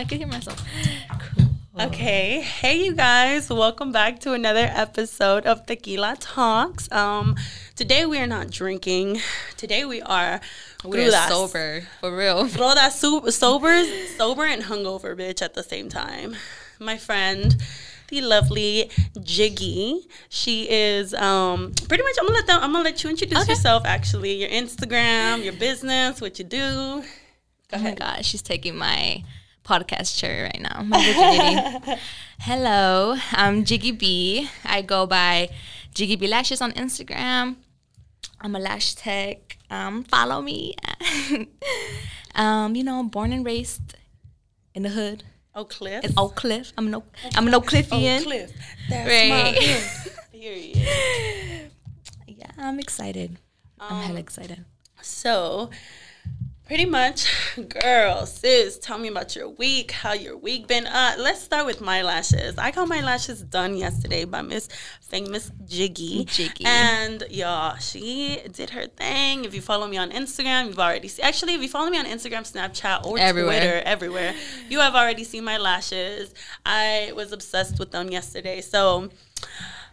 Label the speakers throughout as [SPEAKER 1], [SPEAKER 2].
[SPEAKER 1] I can hear myself.
[SPEAKER 2] Okay, hey you guys, welcome back to another episode of Tequila Talks. Um, today we are not drinking. Today we are
[SPEAKER 1] We're sober for real.
[SPEAKER 2] Bro, that su- sober, sober and hungover, bitch, at the same time. My friend, the lovely Jiggy, she is um pretty much. I'm gonna let them. I'm gonna let you introduce
[SPEAKER 1] Okay.
[SPEAKER 2] yourself. Actually, your Instagram, your business, what you do.
[SPEAKER 1] Oh my god, she's taking my podcast chair right now. My virginity. Hello, I'm Jiggy B. I go by Jiggy B Lashes on Instagram. I'm a lash tech. Um, follow me. um, you know, born and raised in the hood
[SPEAKER 2] Oh, Cliff.
[SPEAKER 1] in Oak Cliff. I'm an Oak, I'm an Oak Cliffian.
[SPEAKER 2] Oh, Cliff. That's
[SPEAKER 1] Right.
[SPEAKER 2] my hood. Period.
[SPEAKER 1] Yeah, I'm excited. I'm hella excited.
[SPEAKER 2] So, pretty much, girl, sis, tell me about your week. How your week been? Uh, let's start with my lashes. I got my lashes done yesterday by Miss Famous Jiggy.
[SPEAKER 1] Jiggy.
[SPEAKER 2] And y'all, she did her thing. If you follow me on Instagram, you've already seen. Actually, if you follow me on Instagram, Snapchat, or
[SPEAKER 1] Everywhere.
[SPEAKER 2] Twitter, everywhere, you have already seen my lashes. I was obsessed with them yesterday. So.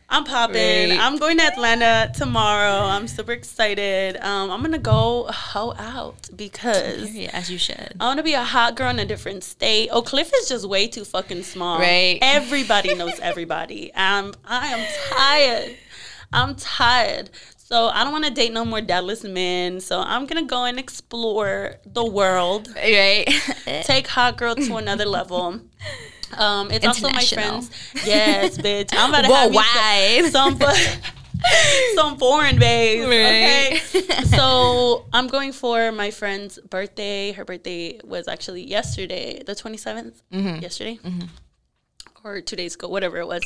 [SPEAKER 2] I'm popping.
[SPEAKER 1] Right.
[SPEAKER 2] I'm going to Atlanta tomorrow. I'm super excited. Um, I'm gonna go hoe out because
[SPEAKER 1] Yeah, as you should.
[SPEAKER 2] I want to be a hot girl in a different state. Oh, Cliff is just way too fucking small.
[SPEAKER 1] Right.
[SPEAKER 2] Everybody knows everybody. Um, I am tired. I'm tired. So I don't want to date no more Dallas men. So I'm gonna go and explore the world.
[SPEAKER 1] Right?
[SPEAKER 2] Take hot girl to another level. Um, it's also my friends. Yes, bitch. I'm about to have
[SPEAKER 1] Worldwide.
[SPEAKER 2] some some, some foreign babes. Okay. So I'm going for my friend's birthday. Her birthday was actually yesterday, the 27th.
[SPEAKER 1] Mm-hmm.
[SPEAKER 2] Yesterday. Or two days ago, whatever it was.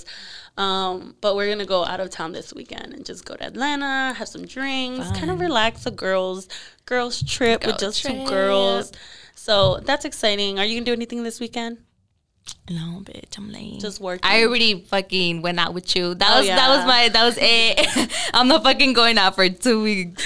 [SPEAKER 2] Um, but we're gonna go out of town this weekend and just go to Atlanta, have some drinks, kind of relax. A girls girls trip with just two
[SPEAKER 1] trip.
[SPEAKER 2] girls. So that's exciting. Are you gonna do anything this weekend?
[SPEAKER 1] No, bitch, I'm lame.
[SPEAKER 2] Just working.
[SPEAKER 1] I already fucking went out with you. That
[SPEAKER 2] Oh,
[SPEAKER 1] was that was my that was it. I'm not fucking going out for two weeks.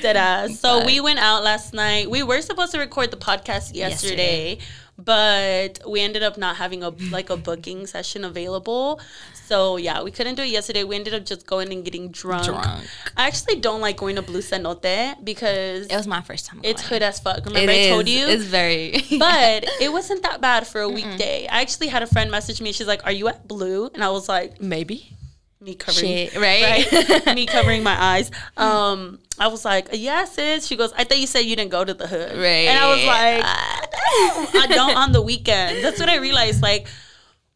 [SPEAKER 2] Dead ass. So
[SPEAKER 1] But-
[SPEAKER 2] we went out last night. We were supposed to record the podcast yesterday,
[SPEAKER 1] Yesterday.
[SPEAKER 2] But we ended up not having a like a booking session available. So yeah, we couldn't do it yesterday. We ended up just going and getting drunk.
[SPEAKER 1] Drunk.
[SPEAKER 2] I actually don't like going to Blue Cenote because
[SPEAKER 1] It was my first time.
[SPEAKER 2] it's
[SPEAKER 1] going.
[SPEAKER 2] hood as fuck.
[SPEAKER 1] It
[SPEAKER 2] Remember I told
[SPEAKER 1] is.
[SPEAKER 2] you?
[SPEAKER 1] It's very.
[SPEAKER 2] but it wasn't that bad for a weekday. I actually had a friend message me. She's like, "Are you at Blue?" And I was like,
[SPEAKER 1] maybe.
[SPEAKER 2] "Me covering
[SPEAKER 1] Shit, right?
[SPEAKER 2] right? Me covering my eyes. Um, I was like, yeah, sis. She goes, I thought you said you didn't go to the hood.
[SPEAKER 1] Right.
[SPEAKER 2] And I was like, I don't. I don't on the weekend. That's what I realized. Like,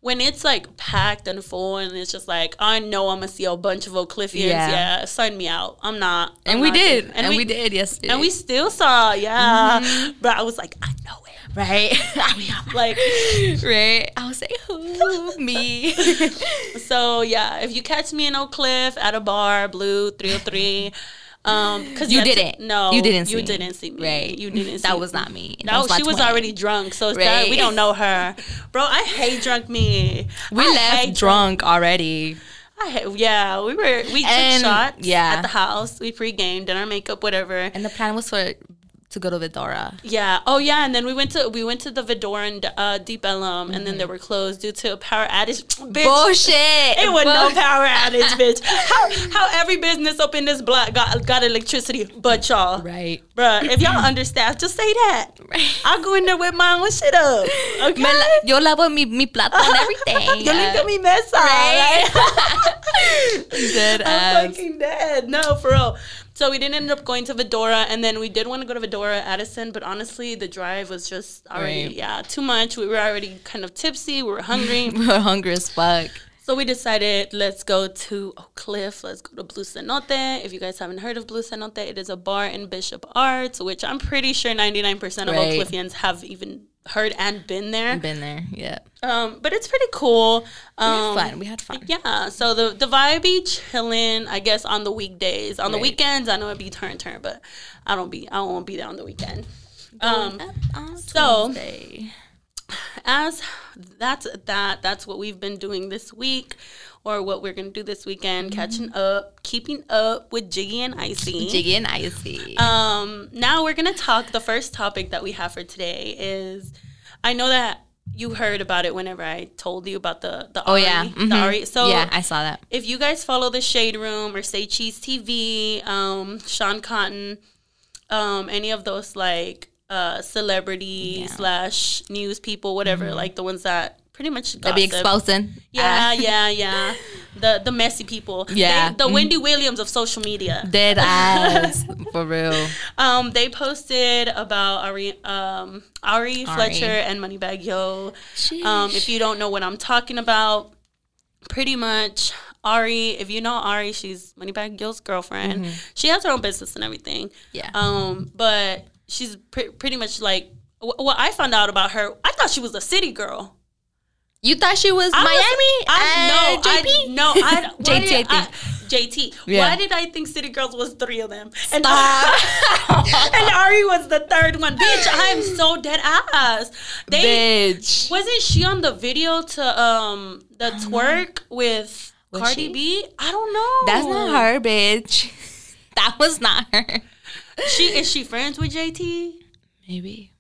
[SPEAKER 2] when it's like packed and full and it's just like, I know I'm to see a bunch of Oak Cliffians. Yeah.
[SPEAKER 1] Yeah.
[SPEAKER 2] sign me out. I'm not. I'm
[SPEAKER 1] and we
[SPEAKER 2] not
[SPEAKER 1] did.
[SPEAKER 2] doing-
[SPEAKER 1] And, we, did yesterday.
[SPEAKER 2] And we still saw, yeah. Mm-hmm. But I was like, I know it.
[SPEAKER 1] right.
[SPEAKER 2] I mean, I'm Like,
[SPEAKER 1] right. I was like, who me?
[SPEAKER 2] so yeah, if you catch me in Oak Cliff at a bar, Blue 303, um, because
[SPEAKER 1] You didn't.
[SPEAKER 2] no,
[SPEAKER 1] You didn't
[SPEAKER 2] you
[SPEAKER 1] me.
[SPEAKER 2] didn't see me,
[SPEAKER 1] Right.
[SPEAKER 2] You didn't.
[SPEAKER 1] That was not me. That
[SPEAKER 2] No,
[SPEAKER 1] was
[SPEAKER 2] she was already drunk, so it's that we don't know her, bro. I hate drunk me.
[SPEAKER 1] we
[SPEAKER 2] I
[SPEAKER 1] left
[SPEAKER 2] hate
[SPEAKER 1] drunk already.
[SPEAKER 2] I hate, yeah, we were we took shots
[SPEAKER 1] yeah.
[SPEAKER 2] at the house. We pre-gamed, did our makeup, whatever.
[SPEAKER 1] And the plan was for to go to Vidorra.
[SPEAKER 2] Yeah. Oh yeah. And then we went to we went to the Vidorra and uh, Deep Ellum, and then they were closed due to a power outage. Bitch,
[SPEAKER 1] Bullshit.
[SPEAKER 2] It was no power outage, bitch. How how every business up in this block got got electricity, but y'all,
[SPEAKER 1] Right.
[SPEAKER 2] bruh. If y'all understaffed, just say that.
[SPEAKER 1] Right.
[SPEAKER 2] I'll go in there with my own shit up. Okay.
[SPEAKER 1] Me la- yo lavo mi, mi plato and everything.
[SPEAKER 2] Yo limpio mi mesa.
[SPEAKER 1] Right.
[SPEAKER 2] right?
[SPEAKER 1] Dead
[SPEAKER 2] I'm
[SPEAKER 1] ass.
[SPEAKER 2] fucking dead. No, for real. So we didn't end up going to Vidorra, and then we did want to go to Vidorra Addison, but honestly, the drive was just already
[SPEAKER 1] Right.
[SPEAKER 2] yeah too much. We were already kind of tipsy. We were hungry.
[SPEAKER 1] We were hungry as fuck.
[SPEAKER 2] So we decided let's go to Oak Cliff. Let's go to Blue Cenote. If you guys haven't heard of Blue Cenote, it is a bar in Bishop Arts, which I'm pretty sure 99% of Oak Cliffians have even heard and been there.
[SPEAKER 1] Been there, yeah.
[SPEAKER 2] Um, but it's pretty cool.
[SPEAKER 1] We
[SPEAKER 2] Um,
[SPEAKER 1] had fun. We had fun.
[SPEAKER 2] yeah, so the the vibe be chilling, I guess, on the weekdays. On the weekends, I know it be turn turn, but I don't be I won't be there on the weekend. Um,
[SPEAKER 1] On
[SPEAKER 2] so-
[SPEAKER 1] Tuesday.
[SPEAKER 2] As that's that that's what we've been doing this week or what we're gonna do this weekend catching up keeping up with jiggy and icy
[SPEAKER 1] Jiggy and Icy.
[SPEAKER 2] um now we're gonna talk the first topic that we have for today is i know that you heard about it whenever I told you about the the
[SPEAKER 1] Oh
[SPEAKER 2] Ari,
[SPEAKER 1] yeah.
[SPEAKER 2] the
[SPEAKER 1] Mhm.
[SPEAKER 2] Ari. So
[SPEAKER 1] yeah, I saw that.
[SPEAKER 2] if you guys follow the Shade Room or Say Cheese TV, um, Sean Cotton, um, any of those like uh, celebrity
[SPEAKER 1] Yeah.
[SPEAKER 2] slash news people, whatever, like the ones that pretty much
[SPEAKER 1] They be
[SPEAKER 2] gossip.
[SPEAKER 1] exposing.
[SPEAKER 2] Yeah,
[SPEAKER 1] Ah,
[SPEAKER 2] yeah, yeah. The the messy people.
[SPEAKER 1] Yeah.
[SPEAKER 2] They- the Wendy Williams of social media.
[SPEAKER 1] dead ass for real.
[SPEAKER 2] Um, they posted about Ari, um, Ari, Fletcher and Moneybagg Yo. Um, if you don't know what I'm talking about, pretty much Ari. If you know Ari, she's Moneybagg Yo's girlfriend. She has her own business and everything.
[SPEAKER 1] yeah,
[SPEAKER 2] Um, but she's pre- pretty much like wh- what I found out about her. I thought she was a city girl.
[SPEAKER 1] you thought she was
[SPEAKER 2] I was-
[SPEAKER 1] Miami?
[SPEAKER 2] I
[SPEAKER 1] and
[SPEAKER 2] no,
[SPEAKER 1] JP?
[SPEAKER 2] I, no, I,
[SPEAKER 1] JT,
[SPEAKER 2] did
[SPEAKER 1] I
[SPEAKER 2] I- JT.
[SPEAKER 1] Yeah.
[SPEAKER 2] Why did I think City Girls was three of them? And, and Ari was the third one. Bitch, I am so dead ass. They
[SPEAKER 1] Bitch.
[SPEAKER 2] wasn't she on the video to um the twerk with
[SPEAKER 1] Was
[SPEAKER 2] Cardi
[SPEAKER 1] she?
[SPEAKER 2] B? I don't know.
[SPEAKER 1] That's not her, bitch. That was not her.
[SPEAKER 2] She is she friends with JT?
[SPEAKER 1] Maybe.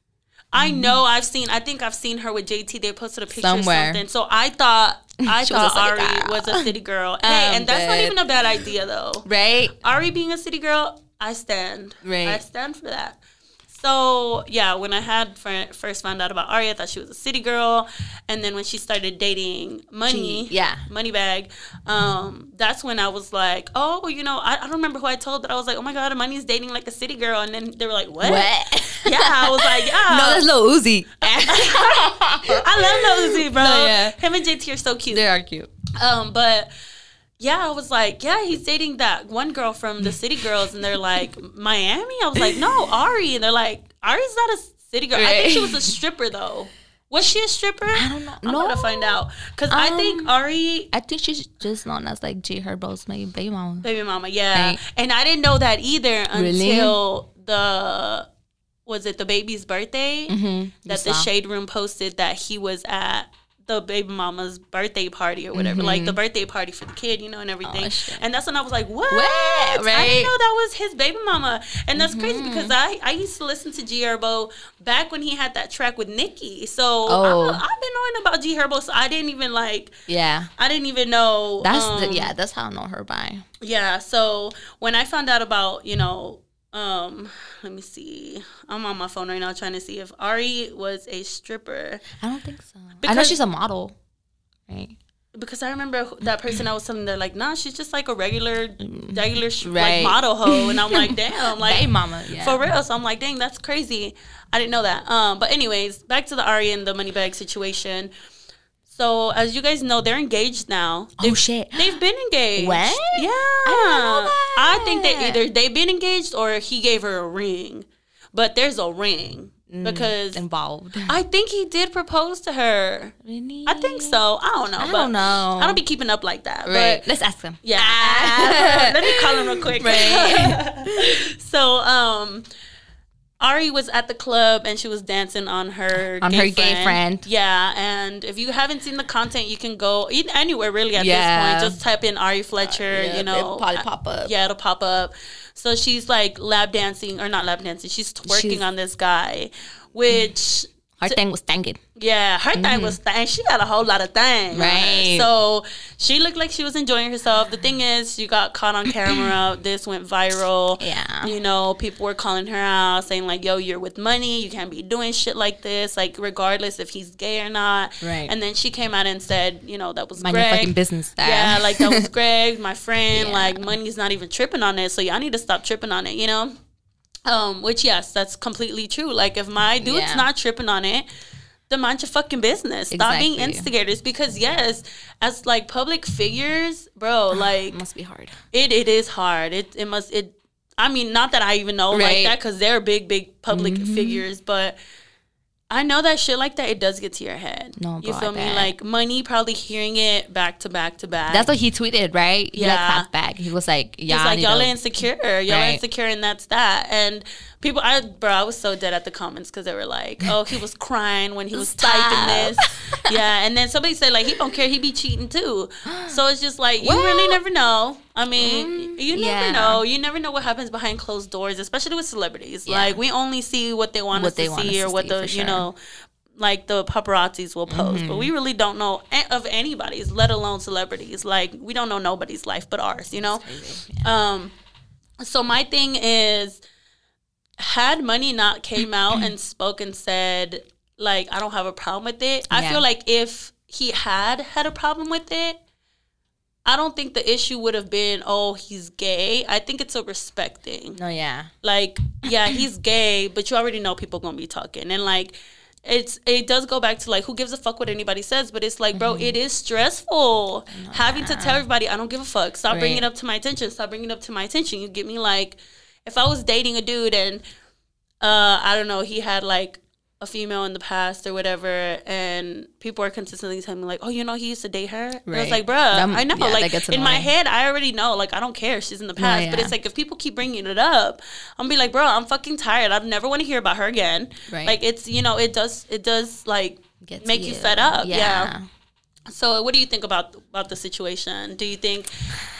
[SPEAKER 2] I mm-hmm. know I've seen. I think I've seen her with JT. They posted a picture
[SPEAKER 1] Somewhere.
[SPEAKER 2] or something. So I thought I
[SPEAKER 1] was
[SPEAKER 2] thought
[SPEAKER 1] city
[SPEAKER 2] Ari
[SPEAKER 1] girl.
[SPEAKER 2] was a city girl. Hey,
[SPEAKER 1] I'm
[SPEAKER 2] and that's not even a bad idea though.
[SPEAKER 1] Right?
[SPEAKER 2] Ari being a city girl, I stand.
[SPEAKER 1] Right.
[SPEAKER 2] I stand for that. So yeah, when I had fir- first found out about Ari, I thought she was a city girl, and then when she started dating Money,
[SPEAKER 1] Gee, yeah.
[SPEAKER 2] Moneybagg, um, that's when I was like, oh, you know, I, I don't remember who I told, but I was like, oh my god, Money's dating like a city girl, and then they were like, what?
[SPEAKER 1] What?
[SPEAKER 2] Yeah, I was like, yeah.
[SPEAKER 1] no, that's Lil Uzi.
[SPEAKER 2] I love Lil Uzi, bro.
[SPEAKER 1] No, yeah.
[SPEAKER 2] Him and JT are so cute.
[SPEAKER 1] they are cute.
[SPEAKER 2] Um, but yeah, I was like, yeah, he's dating that one girl from the City Girls, and they're like Miami. I was like, no, Ari, and they're like, Ari's not a city girl. I think she was a stripper though. Was she a stripper? I
[SPEAKER 1] don't know.
[SPEAKER 2] I'm
[SPEAKER 1] No.
[SPEAKER 2] gonna find out because I think
[SPEAKER 1] Um,
[SPEAKER 2] Ari.
[SPEAKER 1] I think she's just known as like G Herbo's maybe baby mama.
[SPEAKER 2] Baby mama, yeah,
[SPEAKER 1] Right.
[SPEAKER 2] and I didn't know that either
[SPEAKER 1] Really?
[SPEAKER 2] until the was it the baby's birthday
[SPEAKER 1] Mm-hmm.
[SPEAKER 2] that the shade room posted that he was at the baby mama's birthday party or whatever, like the birthday party for the kid, you know, and everything.
[SPEAKER 1] Mm-hmm. Oh,
[SPEAKER 2] and that's when I was like, "What?
[SPEAKER 1] What?
[SPEAKER 2] I didn't
[SPEAKER 1] Mm-hmm.
[SPEAKER 2] know that was his baby mama." And that's crazy because I I used to listen to G Herbo back when he had that track with Nicki. So
[SPEAKER 1] Oh.
[SPEAKER 2] I, I've been knowing about G Herbo, so I didn't even like.
[SPEAKER 1] Yeah.
[SPEAKER 2] I didn't even know.
[SPEAKER 1] That's
[SPEAKER 2] um,
[SPEAKER 1] the, yeah, that's how I know her by.
[SPEAKER 2] yeah. So when I found out about, you know, um, let me see. I'm on my phone right now trying to see if Ari was a stripper
[SPEAKER 1] I don't think so. I know she's a model. Right.
[SPEAKER 2] because I remember that person I was telling. They're like, nah, she's just like a regular, regular sh-
[SPEAKER 1] Right.
[SPEAKER 2] like model hoe, and I'm like, damn, like
[SPEAKER 1] baby mama. Yeah.
[SPEAKER 2] for real. So I'm like, dang, that's crazy. I didn't know that. Um, but anyways, back to the Ari and the money bag situation. So as you guys know, they're engaged now.
[SPEAKER 1] Oh
[SPEAKER 2] They've-
[SPEAKER 1] shit.
[SPEAKER 2] They've been engaged.
[SPEAKER 1] What?
[SPEAKER 2] Yeah.
[SPEAKER 1] know
[SPEAKER 2] I think they
[SPEAKER 1] that.
[SPEAKER 2] either they've been engaged or he gave her a ring. But there's a ring
[SPEAKER 1] Mm.
[SPEAKER 2] because
[SPEAKER 1] Involved.
[SPEAKER 2] I think he did propose to her.
[SPEAKER 1] Really?
[SPEAKER 2] I think so. I don't know.
[SPEAKER 1] I
[SPEAKER 2] but
[SPEAKER 1] don't know.
[SPEAKER 2] I don't be keeping up like that.
[SPEAKER 1] Right.
[SPEAKER 2] But
[SPEAKER 1] Let's ask him.
[SPEAKER 2] yeah.
[SPEAKER 1] Ah.
[SPEAKER 2] Let me call him real quick.
[SPEAKER 1] Right.
[SPEAKER 2] so um Ari was at the club and she was dancing on her
[SPEAKER 1] On her gay friend.
[SPEAKER 2] Yeah, and if you haven't seen the content, you can go anywhere really at
[SPEAKER 1] Yeah.
[SPEAKER 2] this point. Just type in Ari Fletcher.
[SPEAKER 1] Uh, yeah,
[SPEAKER 2] you know,
[SPEAKER 1] it'll probably pop up.
[SPEAKER 2] Yeah, it'll pop up. So she's like lap dancing or not lap dancing. She's twerking
[SPEAKER 1] She's-
[SPEAKER 2] on this guy, which
[SPEAKER 1] Her thing was thinking.
[SPEAKER 2] yeah, her thing was thing. She got a whole lot of thing. on her.
[SPEAKER 1] Mm-hmm. Right.
[SPEAKER 2] So she looked like she was enjoying herself. The thing is, she got caught on camera. this went viral.
[SPEAKER 1] Yeah.
[SPEAKER 2] You know, people were calling her out, saying like, "Yo, you're with money. You can't be doing shit like this. Like, regardless if he's gay or not."
[SPEAKER 1] Right.
[SPEAKER 2] And then she came out and said, "You know, that was
[SPEAKER 1] Mind your
[SPEAKER 2] Greg.
[SPEAKER 1] fucking business.
[SPEAKER 2] Yeah, like that was Greg, my friend.
[SPEAKER 1] Yeah.
[SPEAKER 2] Like money's not even tripping on it, so y'all need to stop tripping on it. You know." Um, which yes, that's completely true. Like if my dude's
[SPEAKER 1] Yeah.
[SPEAKER 2] not tripping on it, then mind your fucking business. Stop being instigators because yes, as like public figures, bro, like
[SPEAKER 1] It must be hard.
[SPEAKER 2] it it is hard. It it must it. I mean, not that I even know like that because they're big big public figures, but. I know that shit like that, it does get to your head.
[SPEAKER 1] No,
[SPEAKER 2] you
[SPEAKER 1] bro, I
[SPEAKER 2] feel me?
[SPEAKER 1] bet.
[SPEAKER 2] Like money, probably hearing it back to back to back.
[SPEAKER 1] That's what he tweeted, right? He like
[SPEAKER 2] Yeah.
[SPEAKER 1] back. He was like, "Yeah,
[SPEAKER 2] He's like, y'all are insecure. Y'all are insecure, and that's that. And people, I bro, I was so dead at the comments because they were like, oh, he was crying when he was
[SPEAKER 1] Stop.
[SPEAKER 2] typing this. yeah, and then somebody said like he don't care, he be cheating too. So it's just like you
[SPEAKER 1] Well,
[SPEAKER 2] really never know. I mean, you never
[SPEAKER 1] yeah.
[SPEAKER 2] know. You never know what happens behind closed doors, especially with celebrities.
[SPEAKER 1] Yeah.
[SPEAKER 2] Like we only see what they want
[SPEAKER 1] What
[SPEAKER 2] us
[SPEAKER 1] they
[SPEAKER 2] to
[SPEAKER 1] want
[SPEAKER 2] see
[SPEAKER 1] us
[SPEAKER 2] or what
[SPEAKER 1] see,
[SPEAKER 2] the
[SPEAKER 1] for
[SPEAKER 2] you know like the paparazzis will post,
[SPEAKER 1] Mm-hmm.
[SPEAKER 2] but we really don't know a- of anybody's, let alone celebrities. Like we don't know nobody's life but ours, you know. Um, so my thing is, had money not came out and spoke and said like I don't have a problem with it, I
[SPEAKER 1] Yeah.
[SPEAKER 2] feel like if he had had a problem with it. I don't think the issue would have been, oh, he's gay. I think it's a respect thing
[SPEAKER 1] No, yeah.
[SPEAKER 2] like yeah he's gay but you already know people gonna be talking and like it's it does go back to like who gives a fuck what anybody says but it's like bro
[SPEAKER 1] Mm-hmm.
[SPEAKER 2] it is stressful having to tell everybody i don't give a fuck stop bringing it up to my attention stop bringing it up to my attention you get me like if i was dating a dude and uh i don't know he had like a female in the past or whatever and people are consistently telling me like oh you know he used to date her and i was
[SPEAKER 1] Right.
[SPEAKER 2] like bruh
[SPEAKER 1] That-
[SPEAKER 2] i know
[SPEAKER 1] yeah,
[SPEAKER 2] like in my head i already know like i don't care she's in the past but
[SPEAKER 1] yeah.
[SPEAKER 2] it's like if people keep bringing it up i'm gonna be like bro i'm fucking tired i never want to hear about her again
[SPEAKER 1] Right.
[SPEAKER 2] like it's you know it does it does like
[SPEAKER 1] Get to
[SPEAKER 2] make you fed up yeah. So what do you think about about the situation? Do you think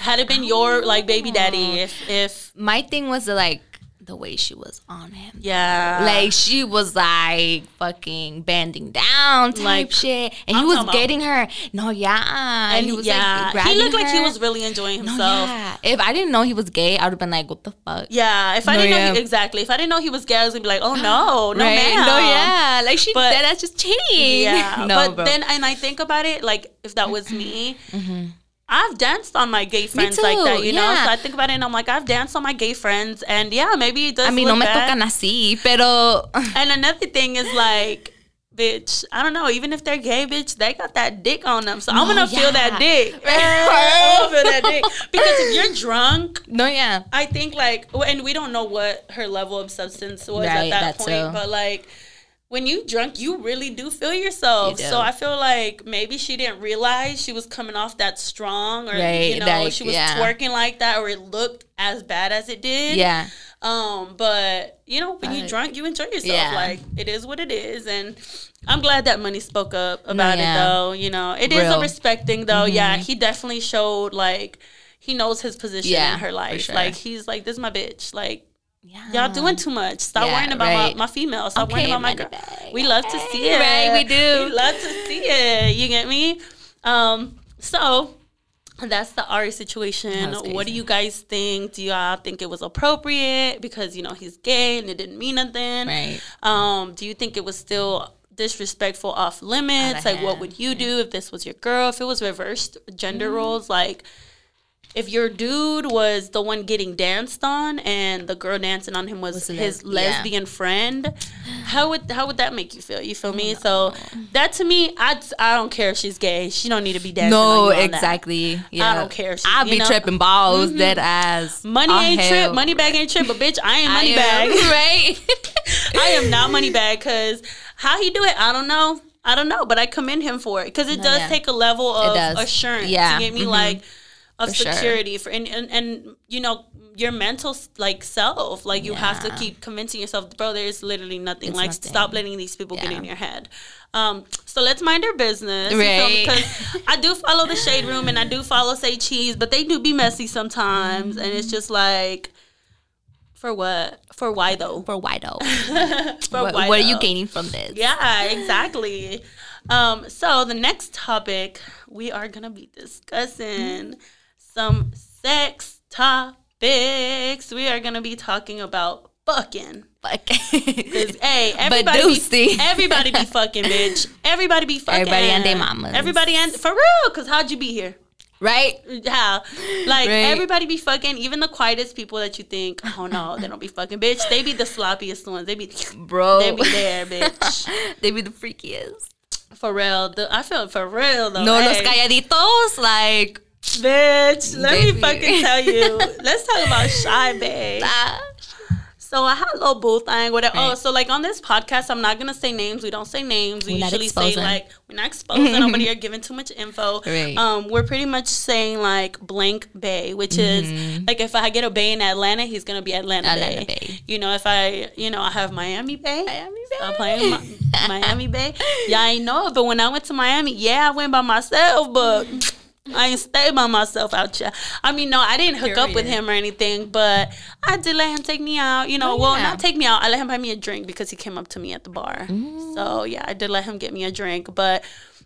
[SPEAKER 2] had it been your like baby daddy oh. if if
[SPEAKER 1] My thing was like the way she was on him.
[SPEAKER 2] yeah
[SPEAKER 1] Like she was like fucking bending down type
[SPEAKER 2] Like,
[SPEAKER 1] shit, and he
[SPEAKER 2] I'm
[SPEAKER 1] was
[SPEAKER 2] talking about-
[SPEAKER 1] getting her. No, yeah,
[SPEAKER 2] and
[SPEAKER 1] he was
[SPEAKER 2] yeah
[SPEAKER 1] like
[SPEAKER 2] he looked like he was really enjoying
[SPEAKER 1] No,
[SPEAKER 2] himself
[SPEAKER 1] yeah. If I didn't know he was gay, I would have been like, "What the fuck?"
[SPEAKER 2] Yeah, if I
[SPEAKER 1] No,
[SPEAKER 2] didn't know he, exactly, if I didn't know he was gay, I was gonna be like, oh no, no
[SPEAKER 1] right?
[SPEAKER 2] ma'am.
[SPEAKER 1] No, yeah, like she
[SPEAKER 2] But-
[SPEAKER 1] dead that's just cheating.
[SPEAKER 2] Yeah,
[SPEAKER 1] no,
[SPEAKER 2] but
[SPEAKER 1] bro.
[SPEAKER 2] then and I think about it, like if that was me, mm-hmm. I've danced on my gay friends like that, you know. So I think about it, and I'm like, I've danced on my gay friends, and yeah, maybe it does.
[SPEAKER 1] I mean, no me
[SPEAKER 2] bad.
[SPEAKER 1] tocan así, pero
[SPEAKER 2] And another thing is like, bitch, I don't know. Even if they're gay, bitch, they got that dick on them, so I'm gonna feel that
[SPEAKER 1] yeah.
[SPEAKER 2] dick. I'm feel that dick because if you're drunk,
[SPEAKER 1] no, yeah,
[SPEAKER 2] I think like, and we don't know what her level of substance was
[SPEAKER 1] Right,
[SPEAKER 2] at that
[SPEAKER 1] that
[SPEAKER 2] point,
[SPEAKER 1] too.
[SPEAKER 2] but like. When you drunk, you really do feel yourself.
[SPEAKER 1] You do.
[SPEAKER 2] So I feel like maybe she didn't realize she was coming off that strong, or
[SPEAKER 1] Right,
[SPEAKER 2] you know,
[SPEAKER 1] like,
[SPEAKER 2] she was
[SPEAKER 1] yeah.
[SPEAKER 2] twerking like that, or it looked as bad as it did.
[SPEAKER 1] yeah,
[SPEAKER 2] Um, but you know, when you drunk, you enjoy yourself.
[SPEAKER 1] Yeah.
[SPEAKER 2] Like it is what it is, and I'm glad that Money spoke up about
[SPEAKER 1] yeah.
[SPEAKER 2] it. Though you know, it is a
[SPEAKER 1] Real. Mm-hmm.
[SPEAKER 2] respect thing. Though, yeah, he definitely showed like he knows his position in her life.
[SPEAKER 1] sure.
[SPEAKER 2] Like he's like, this is my bitch. Like
[SPEAKER 1] yeah.
[SPEAKER 2] y'all doing too much. Stop
[SPEAKER 1] Yeah,
[SPEAKER 2] worrying about
[SPEAKER 1] right.
[SPEAKER 2] my, my female. Stop
[SPEAKER 1] Okay,
[SPEAKER 2] worrying about my girl.
[SPEAKER 1] bag.
[SPEAKER 2] We love to see it.
[SPEAKER 1] Right, we do.
[SPEAKER 2] We love to see it. You get me? Um, so that's the Ari situation. What do you guys think? Do y'all think it was appropriate because you know he's gay and it didn't mean nothing?
[SPEAKER 1] Right.
[SPEAKER 2] Um, do you think it was still disrespectful off limits?
[SPEAKER 1] Outta
[SPEAKER 2] Like what would you do if this was your girl? If it was reversed gender roles, like if your dude was the one getting danced on and the girl dancing on him was, his
[SPEAKER 1] les- yeah.
[SPEAKER 2] lesbian friend, how would how would that make you feel? You feel me? So that to me, I I don't care if she's gay. She don't need to be dancing.
[SPEAKER 1] No,
[SPEAKER 2] on that.
[SPEAKER 1] exactly. Yeah.
[SPEAKER 2] I don't care. She-
[SPEAKER 1] I'll
[SPEAKER 2] you
[SPEAKER 1] be
[SPEAKER 2] know? Mm-hmm.
[SPEAKER 1] tripping balls, dead ass.
[SPEAKER 2] Money
[SPEAKER 1] Oh,
[SPEAKER 2] ain't
[SPEAKER 1] hell.
[SPEAKER 2] trip. Money bag ain't trip. But bitch, I ain't money
[SPEAKER 1] I
[SPEAKER 2] bag.
[SPEAKER 1] am, right?
[SPEAKER 2] I am not money bag because how he do it, I don't know. I don't know, but I commend him for it because it
[SPEAKER 1] No,
[SPEAKER 2] does
[SPEAKER 1] yeah.
[SPEAKER 2] take a level of assurance
[SPEAKER 1] Yeah.
[SPEAKER 2] to get me
[SPEAKER 1] Mhm.
[SPEAKER 2] like of
[SPEAKER 1] For sure.
[SPEAKER 2] security for and, and and you know your mental like self like you have to keep convincing yourself bro there's literally nothing
[SPEAKER 1] It's
[SPEAKER 2] like
[SPEAKER 1] nothing.
[SPEAKER 2] stop letting these people get in your head um so let's mind our business you feel me?
[SPEAKER 1] Right.
[SPEAKER 2] 'Cause I do follow the shade room and I do follow say cheese but they do be messy sometimes and it's just like for what for why though
[SPEAKER 1] For why though?
[SPEAKER 2] for
[SPEAKER 1] what,
[SPEAKER 2] why
[SPEAKER 1] what are you gaining from this?
[SPEAKER 2] Yeah, exactly. Um, so the next topic we are gonna be discussing some sex topics. We are gonna be talking about fucking.
[SPEAKER 1] Fucking.
[SPEAKER 2] Cause hey, everybody be, everybody be fucking, bitch. Everybody be fucking.
[SPEAKER 1] Everybody and their mamas.
[SPEAKER 2] Everybody and for real. Cause how'd you be here?
[SPEAKER 1] right?
[SPEAKER 2] How? Like
[SPEAKER 1] Right.
[SPEAKER 2] everybody be fucking. Even the quietest people that you think, oh no, they don't be fucking, bitch. They be the sloppiest ones. They be,
[SPEAKER 1] Bro.
[SPEAKER 2] they be there, bitch.
[SPEAKER 1] they be the freakiest.
[SPEAKER 2] For real, the, I feel for real though.
[SPEAKER 1] No, los
[SPEAKER 2] hey.
[SPEAKER 1] calladitos, like,
[SPEAKER 2] Bitch, let
[SPEAKER 1] Baby.
[SPEAKER 2] me fucking tell you. Let's talk about shy So I had a little boo thing with it. Oh, so like on this podcast, I'm not gonna say names. We don't say names. We
[SPEAKER 1] We're
[SPEAKER 2] usually say like we're not exposing nobody or giving too much info.
[SPEAKER 1] Right.
[SPEAKER 2] Um, we're pretty much saying like blank bay, which is like if I get a bay in Atlanta, he's gonna be Atlanta,
[SPEAKER 1] Mm-hmm. Atlanta
[SPEAKER 2] bay.
[SPEAKER 1] Bay.
[SPEAKER 2] You know, if I you know I have Miami Bay.
[SPEAKER 1] Miami Bay,
[SPEAKER 2] I'm
[SPEAKER 1] Bay.
[SPEAKER 2] playing Mi- Miami Bay. Yeah, I know it, but when I went to Miami, yeah, I went by myself, but I ain't stay by myself out here. I mean, no, I didn't hook up with him or anything, but I did let him take me out. You know,
[SPEAKER 1] Oh,
[SPEAKER 2] well, not take me out. I let him buy me a drink because he came up to me at the bar.
[SPEAKER 1] Mm.
[SPEAKER 2] So yeah, I did let him get me a drink. But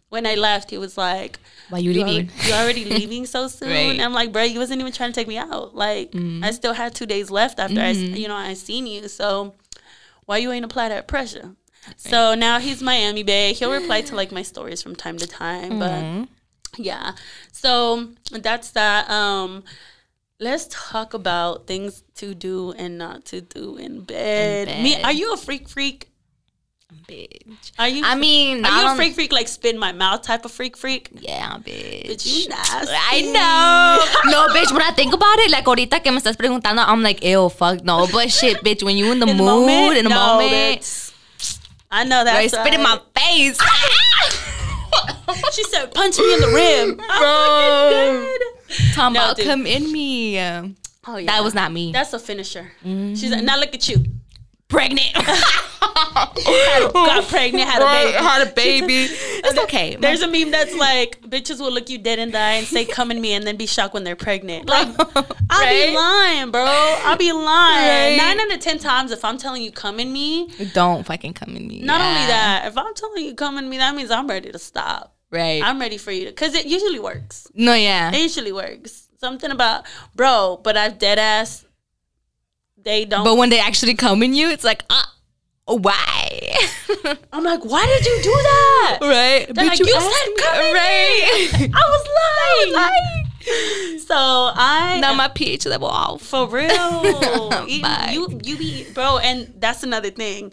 [SPEAKER 2] when I left, he was like,
[SPEAKER 1] Why you
[SPEAKER 2] you
[SPEAKER 1] leaving?
[SPEAKER 2] already, you already leaving so soon?
[SPEAKER 1] Right.
[SPEAKER 2] And I'm like, bro, you wasn't even trying to take me out. Like,
[SPEAKER 1] Mm-hmm.
[SPEAKER 2] I still had two days left after I, you know, I seen you. So why you ain't apply that pressure? So now he's Miami Bay. He'll reply to like my stories from time to time,
[SPEAKER 1] Mm-hmm.
[SPEAKER 2] but yeah. So that's that. Um, let's talk about things to do and not to do in bed.
[SPEAKER 1] In
[SPEAKER 2] Me, are you a freak freak?
[SPEAKER 1] bitch.
[SPEAKER 2] Are you?
[SPEAKER 1] I mean,
[SPEAKER 2] are you a freak freak like spin my mouth type of freak freak?
[SPEAKER 1] Yeah, bitch.
[SPEAKER 2] But you nasty.
[SPEAKER 1] I know. no, bitch, when I think about it, like ahorita que me estás preguntando, I'm like, ew, fuck no. But shit, bitch, when you in the
[SPEAKER 2] In the
[SPEAKER 1] mood,
[SPEAKER 2] moment?
[SPEAKER 1] in the
[SPEAKER 2] No,
[SPEAKER 1] moment,
[SPEAKER 2] bitch. I know that.
[SPEAKER 1] right, spit in my face.
[SPEAKER 2] She said, "Punch me in the rib."
[SPEAKER 1] Bro. Talking
[SPEAKER 2] No,
[SPEAKER 1] about
[SPEAKER 2] dude.
[SPEAKER 1] come in me. Um,
[SPEAKER 2] Oh yeah,
[SPEAKER 1] That was not me.
[SPEAKER 2] That's a finisher.
[SPEAKER 1] Mm-hmm.
[SPEAKER 2] She's like, now look at you.
[SPEAKER 1] Pregnant.
[SPEAKER 2] Got pregnant, had a baby.
[SPEAKER 1] Had a baby. It's okay.
[SPEAKER 2] There's a meme that's like, bitches will look you dead and die and say, come in me, and then be shocked when they're pregnant. Like, I'll be lying, bro. I'll be lying.
[SPEAKER 1] Right.
[SPEAKER 2] Nine out of ten times, if I'm telling you, come in me,
[SPEAKER 1] Don't fucking come in me.
[SPEAKER 2] not only that, if I'm telling you, come in me, that means I'm ready to stop.
[SPEAKER 1] Right.
[SPEAKER 2] I'm ready for you to, because it usually works.
[SPEAKER 1] no, yeah.
[SPEAKER 2] It usually works. Something about, bro, but I've dead ass, they don't.
[SPEAKER 1] But when they actually come in you, it's like, uh, why?
[SPEAKER 2] I'm like, why did you do that?
[SPEAKER 1] right.
[SPEAKER 2] They're like, you,
[SPEAKER 1] asked
[SPEAKER 2] said
[SPEAKER 1] me-
[SPEAKER 2] come in
[SPEAKER 1] right.
[SPEAKER 2] me. I was lying. So I
[SPEAKER 1] now my pH level off.
[SPEAKER 2] for real. you, you you be bro, and that's another thing.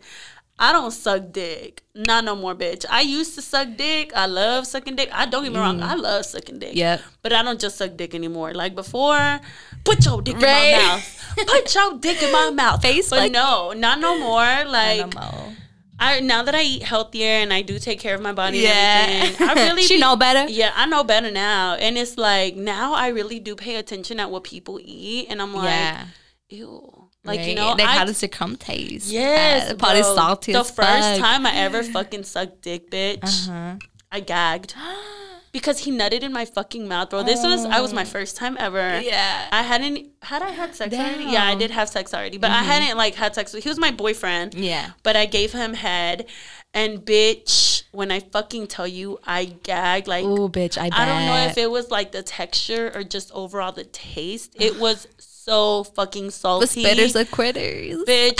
[SPEAKER 2] I don't suck dick. Not no more, bitch. I used to suck dick. I love sucking dick. I don't get me wrong. Mm. I love sucking dick.
[SPEAKER 1] Yeah.
[SPEAKER 2] But I don't just suck dick anymore. Like before, put your dick in my mouth. Put your dick in my mouth.
[SPEAKER 1] Face
[SPEAKER 2] But
[SPEAKER 1] like-
[SPEAKER 2] no, not no more. Like
[SPEAKER 1] No more.
[SPEAKER 2] I now that I eat healthier and I do take care of my body
[SPEAKER 1] Yeah.
[SPEAKER 2] and everything, I really
[SPEAKER 1] she
[SPEAKER 2] be-
[SPEAKER 1] know better.
[SPEAKER 2] Yeah, I know better now. And it's like now I really do pay attention at what people eat and I'm like,
[SPEAKER 1] yeah.
[SPEAKER 2] ew. Like you know,
[SPEAKER 1] like
[SPEAKER 2] I,
[SPEAKER 1] how does it come taste?
[SPEAKER 2] Yes,
[SPEAKER 1] Uh, probably
[SPEAKER 2] bro.
[SPEAKER 1] salty
[SPEAKER 2] The first time I ever fucking sucked dick, bitch,
[SPEAKER 1] Uh-huh.
[SPEAKER 2] I gagged because he nutted in my fucking mouth, bro. This was I was my first time ever.
[SPEAKER 1] Yeah.
[SPEAKER 2] I hadn't had I had sex already. Yeah, I did have sex already, but I hadn't like had sex with. He was my boyfriend.
[SPEAKER 1] Yeah.
[SPEAKER 2] But I gave him head, and bitch, when I fucking tell you, I gagged like.
[SPEAKER 1] Oh, bitch, I.
[SPEAKER 2] I don't know if it was like the texture or just overall the taste. It was so fucking salty.
[SPEAKER 1] the spitters are quitters.
[SPEAKER 2] Bitch,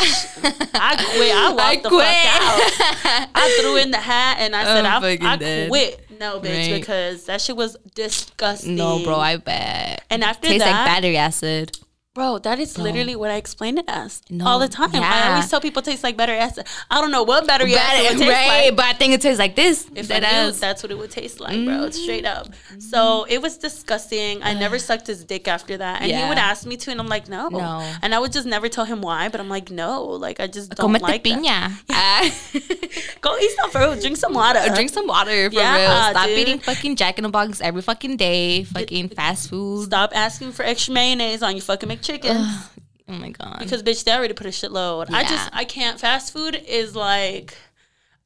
[SPEAKER 2] I quit. I walked
[SPEAKER 1] I
[SPEAKER 2] the
[SPEAKER 1] quit.
[SPEAKER 2] fuck out. I threw in the hat and I said, oh,
[SPEAKER 1] I'm
[SPEAKER 2] I, I
[SPEAKER 1] dead.
[SPEAKER 2] quit. No, bitch,
[SPEAKER 1] Right.
[SPEAKER 2] because that shit was disgusting.
[SPEAKER 1] No, bro, I bet.
[SPEAKER 2] And after
[SPEAKER 1] Tastes
[SPEAKER 2] that,
[SPEAKER 1] like battery acid.
[SPEAKER 2] Bro, that is literally what I explain it as
[SPEAKER 1] No,
[SPEAKER 2] all the time. I always tell people it tastes like battery acid. I don't know what battery acid would taste
[SPEAKER 1] right?
[SPEAKER 2] like.
[SPEAKER 1] But I think it tastes like this.
[SPEAKER 2] If
[SPEAKER 1] that
[SPEAKER 2] I knew, that's what it would taste like, bro. Straight up. So it was disgusting. I never sucked his dick after that. And he would ask me to, and I'm like, no.
[SPEAKER 1] No.
[SPEAKER 2] And I would just never tell him why, but I'm like, no. Like, I just don't
[SPEAKER 1] Comete
[SPEAKER 2] like that.
[SPEAKER 1] piña. Ah.
[SPEAKER 2] Go eat some fruit, drink some water.
[SPEAKER 1] Drink some water for
[SPEAKER 2] Yeah,
[SPEAKER 1] real. Stop
[SPEAKER 2] dude.
[SPEAKER 1] eating fucking Jack in the Box every fucking day. Fucking fast food.
[SPEAKER 2] Stop asking for extra mayonnaise on your fucking McChickens.
[SPEAKER 1] Oh my god.
[SPEAKER 2] because bitch, they already put a shitload. I just I can't. Fast food is like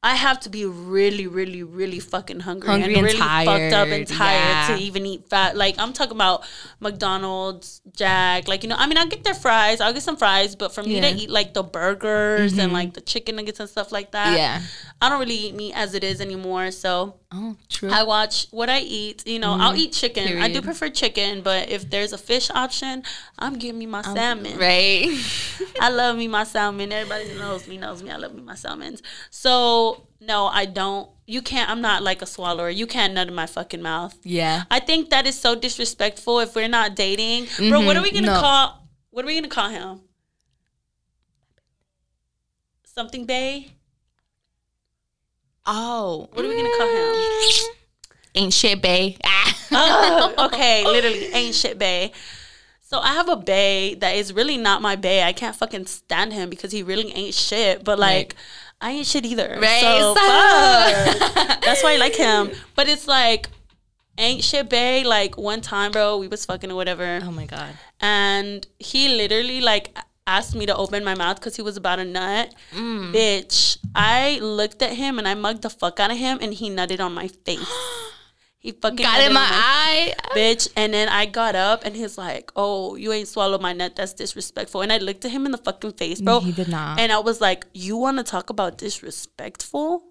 [SPEAKER 2] I have to be really, really, really fucking hungry,
[SPEAKER 1] Hungry
[SPEAKER 2] and
[SPEAKER 1] and
[SPEAKER 2] really fucked up and
[SPEAKER 1] tired,
[SPEAKER 2] tired
[SPEAKER 1] yeah.
[SPEAKER 2] to even eat fat. Like I'm talking about McDonald's, Jack. Like you know, I mean, I'll get their fries. I'll get some fries, but for me
[SPEAKER 1] Yeah.
[SPEAKER 2] to eat like the burgers and like the chicken nuggets and stuff like that,
[SPEAKER 1] yeah.
[SPEAKER 2] I don't really eat meat as it is anymore. So
[SPEAKER 1] Oh, true.
[SPEAKER 2] I watch what I eat. You know, I'll eat chicken. I do
[SPEAKER 1] Mm-hmm.
[SPEAKER 2] Prefer chicken, but if there's a fish option, I'm giving me my salmon.
[SPEAKER 1] right.
[SPEAKER 2] I love me my salmon. Everybody knows me, knows me. I love me my salmons. So no, I don't. You can't. I'm not like a swallower. You can't nut in my fucking mouth.
[SPEAKER 1] yeah.
[SPEAKER 2] I think that is so disrespectful. If we're not dating, bro, what are we gonna
[SPEAKER 1] Mm-hmm. No.
[SPEAKER 2] call? What are we gonna call him? Something Bay.
[SPEAKER 1] Oh.
[SPEAKER 2] What are we gonna call him?
[SPEAKER 1] Ain't shit, Bay. Ah.
[SPEAKER 2] oh, okay, literally ain't shit bay. So I have a bay that is really not my bay. I can't fucking stand him because he really ain't shit. But like, I ain't shit either.
[SPEAKER 1] Right,
[SPEAKER 2] So that's why I like him. But it's like ain't shit bay. Like one time, bro, we was fucking or whatever,
[SPEAKER 1] Oh my god.
[SPEAKER 2] and he literally like asked me to open my mouth because he was about a nut.
[SPEAKER 1] Mm.
[SPEAKER 2] Bitch, I looked at him and I mugged the fuck out of him, and he nutted on my face. He fucking
[SPEAKER 1] Got in
[SPEAKER 2] it
[SPEAKER 1] my eye.
[SPEAKER 2] bitch. And then I got up and he's like, "Oh, you ain't swallowed my nut. That's disrespectful." And I looked at him in the fucking face, bro.
[SPEAKER 1] He did not.
[SPEAKER 2] And I was like, "You want to talk about disrespectful?"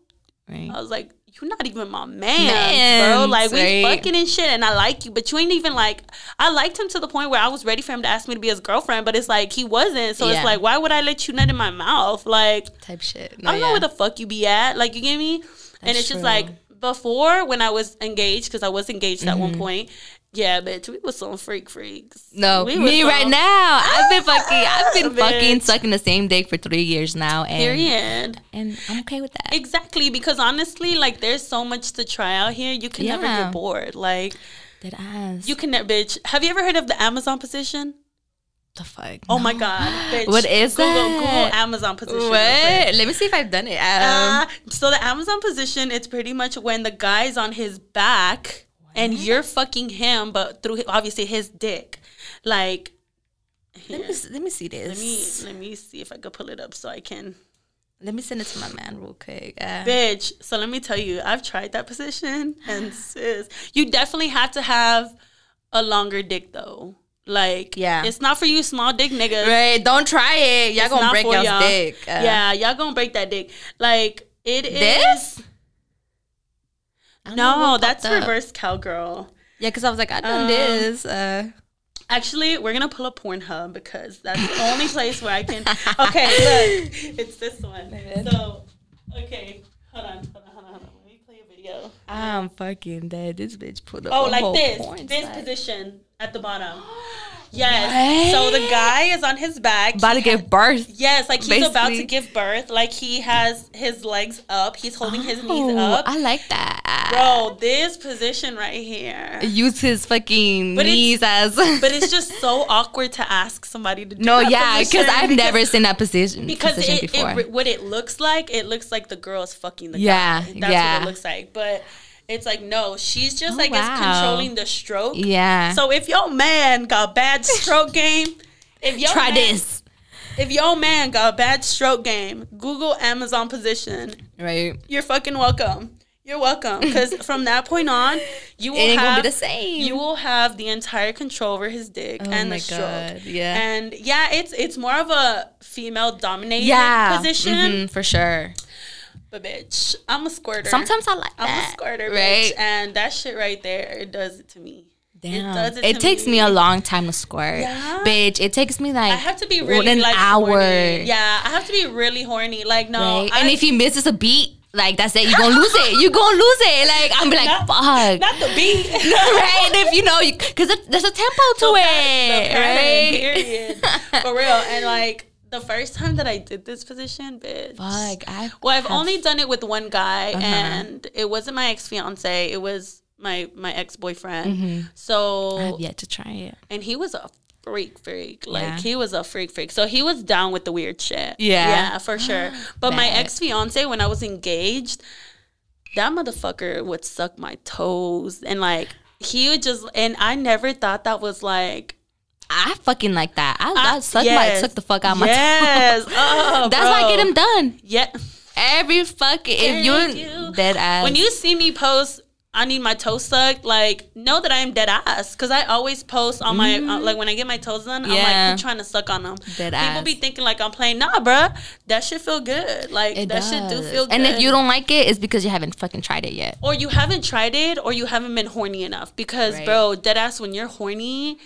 [SPEAKER 1] Right.
[SPEAKER 2] I was like, "You're not even my man, bro.
[SPEAKER 1] Mans,
[SPEAKER 2] Like we
[SPEAKER 1] right.
[SPEAKER 2] fucking and shit, and I like you, but you ain't even like. I liked him to the point where I was ready for him to ask me to be his girlfriend, but it's like he wasn't. So
[SPEAKER 1] Yeah.
[SPEAKER 2] it's like, why would I let you nut in my mouth? Like
[SPEAKER 1] Type shit.
[SPEAKER 2] No, I don't know where the fuck you be at. Like you get me? and
[SPEAKER 1] That's
[SPEAKER 2] it's just like before when I was engaged, because I was engaged at
[SPEAKER 1] Mm-hmm.
[SPEAKER 2] one point. Yeah, bitch, we was some freak freaks.
[SPEAKER 1] No,
[SPEAKER 2] we
[SPEAKER 1] me right now. I've been fucking. I've been fucking sucking the same dick for three years now, and
[SPEAKER 2] Period.
[SPEAKER 1] and I'm okay with that.
[SPEAKER 2] Exactly, because honestly, like there's so much to try out here. You can never get bored. Like
[SPEAKER 1] Did ass.
[SPEAKER 2] you can never, bitch. Have you ever heard of the Amazon position?
[SPEAKER 1] The fuck?
[SPEAKER 2] Oh my god, bitch.
[SPEAKER 1] What is
[SPEAKER 2] Google,
[SPEAKER 1] that?
[SPEAKER 2] Google Amazon position.
[SPEAKER 1] What? Let me see if I've done it. Um,
[SPEAKER 2] Uh, so the Amazon position, it's pretty much when the guy's on his back and you're fucking him, but through obviously his dick. Like,
[SPEAKER 1] let me let me see this.
[SPEAKER 2] let me let me see if I could pull it up so I can.
[SPEAKER 1] Let me send it to my man real quick. Uh,
[SPEAKER 2] Bitch, so let me tell you, I've tried that position, and sis, you definitely have to have a longer dick though. Like,
[SPEAKER 1] Yeah.
[SPEAKER 2] it's not for you small dick niggas.
[SPEAKER 1] right? Don't try it. Y'all
[SPEAKER 2] It's
[SPEAKER 1] gonna break
[SPEAKER 2] y'all.
[SPEAKER 1] dick. Uh,
[SPEAKER 2] yeah, y'all gonna break that dick. Like, it is.
[SPEAKER 1] This?
[SPEAKER 2] No, that's
[SPEAKER 1] up.
[SPEAKER 2] reverse cowgirl.
[SPEAKER 1] Yeah, because I was like, I done
[SPEAKER 2] Um,
[SPEAKER 1] this. Uh,
[SPEAKER 2] Actually, we're gonna pull up Pornhub because that's the only place where I can. Okay, look, it's this one. So, okay, hold on, hold on, hold on, hold on. Let me play a video.
[SPEAKER 1] I'm fucking dead. This bitch put up
[SPEAKER 2] Oh, like this, this position at the bottom. Yes. So the guy is on his back.
[SPEAKER 1] About to
[SPEAKER 2] He
[SPEAKER 1] give birth.
[SPEAKER 2] Yes, like he's about to give birth. Like he has his legs up. He's holding his knees
[SPEAKER 1] Oh,
[SPEAKER 2] up.
[SPEAKER 1] I like that.
[SPEAKER 2] Bro, this position right here.
[SPEAKER 1] Use his fucking
[SPEAKER 2] But
[SPEAKER 1] knees as.
[SPEAKER 2] But it's just so awkward to ask somebody to do
[SPEAKER 1] no, yeah, because I've never seen that position
[SPEAKER 2] because
[SPEAKER 1] position
[SPEAKER 2] it,
[SPEAKER 1] before.
[SPEAKER 2] it what it looks like it looks like the girl is fucking the
[SPEAKER 1] Yeah,
[SPEAKER 2] guy that's
[SPEAKER 1] yeah.
[SPEAKER 2] what it looks like but it's like no she's just
[SPEAKER 1] Oh, wow.
[SPEAKER 2] it's controlling the stroke
[SPEAKER 1] yeah.
[SPEAKER 2] so if your man got bad stroke game if your
[SPEAKER 1] try
[SPEAKER 2] man,
[SPEAKER 1] this.
[SPEAKER 2] if your man got bad stroke game google amazon position
[SPEAKER 1] Right.
[SPEAKER 2] you're fucking welcome you're welcome because from that point on you will have
[SPEAKER 1] be the same.
[SPEAKER 2] you will have the entire control over his dick
[SPEAKER 1] Oh
[SPEAKER 2] and
[SPEAKER 1] my
[SPEAKER 2] the stroke
[SPEAKER 1] God, yeah.
[SPEAKER 2] and yeah it's it's more of a female dominated
[SPEAKER 1] yeah.
[SPEAKER 2] position
[SPEAKER 1] mhm, for sure.
[SPEAKER 2] But bitch, I'm a squirter.
[SPEAKER 1] Sometimes I like
[SPEAKER 2] I'm
[SPEAKER 1] that.
[SPEAKER 2] a squirter,
[SPEAKER 1] right?
[SPEAKER 2] bitch, and that shit right there, it does it to me.
[SPEAKER 1] Damn.
[SPEAKER 2] does
[SPEAKER 1] It,
[SPEAKER 2] it to
[SPEAKER 1] takes me.
[SPEAKER 2] me.
[SPEAKER 1] a long time to squirt.
[SPEAKER 2] Yeah?
[SPEAKER 1] Bitch, it takes me like
[SPEAKER 2] I have to be really
[SPEAKER 1] an
[SPEAKER 2] like
[SPEAKER 1] hour.
[SPEAKER 2] horny. Yeah, I have to be really horny. Like no,
[SPEAKER 1] Right?
[SPEAKER 2] I,
[SPEAKER 1] and if he misses a beat, like that's it, you're gonna lose it. You're gonna lose it. Like I'm be like,
[SPEAKER 2] Not-
[SPEAKER 1] fuck.
[SPEAKER 2] not the beat,
[SPEAKER 1] right? If you know, because there's a tempo to
[SPEAKER 2] The
[SPEAKER 1] it, right?
[SPEAKER 2] Period. For real, and like the first time that I did this position, bitch.
[SPEAKER 1] Fuck, I
[SPEAKER 2] Well, I've
[SPEAKER 1] have-
[SPEAKER 2] only done it with one guy,
[SPEAKER 1] Uh-huh.
[SPEAKER 2] and it wasn't my ex fiance. It was my my ex boyfriend.
[SPEAKER 1] Mm-hmm.
[SPEAKER 2] So
[SPEAKER 1] I have yet to try it.
[SPEAKER 2] and he was a freak freak like
[SPEAKER 1] Yeah.
[SPEAKER 2] he was a freak freak so he was down with the weird shit
[SPEAKER 1] Yeah.
[SPEAKER 2] yeah for sure but my ex-fiance when i was engaged that motherfucker would suck my toes and like he would just and i never thought that was like
[SPEAKER 1] I fucking like that. I,
[SPEAKER 2] I-
[SPEAKER 1] I suck my
[SPEAKER 2] yes.
[SPEAKER 1] suck the fuck out my
[SPEAKER 2] yes oh,
[SPEAKER 1] That's why I get them done.
[SPEAKER 2] yeah
[SPEAKER 1] Every fucking if you're
[SPEAKER 2] you.
[SPEAKER 1] dead ass.
[SPEAKER 2] when you see me post I need my toes sucked. Like, know that I am dead ass because I always post on my uh, like when I get my toes done. I'm.
[SPEAKER 1] Yeah.
[SPEAKER 2] like, you trying to suck on them?
[SPEAKER 1] Dead
[SPEAKER 2] People
[SPEAKER 1] ass.
[SPEAKER 2] be thinking like I'm playing. Nah, bruh, that should feel good. Like
[SPEAKER 1] it
[SPEAKER 2] that
[SPEAKER 1] does.
[SPEAKER 2] shit do feel good.
[SPEAKER 1] And if you don't like it, it's because you haven't fucking tried it yet.
[SPEAKER 2] or you haven't tried it, or you haven't been horny enough. Because,
[SPEAKER 1] Right.
[SPEAKER 2] bro, dead ass when you're horny,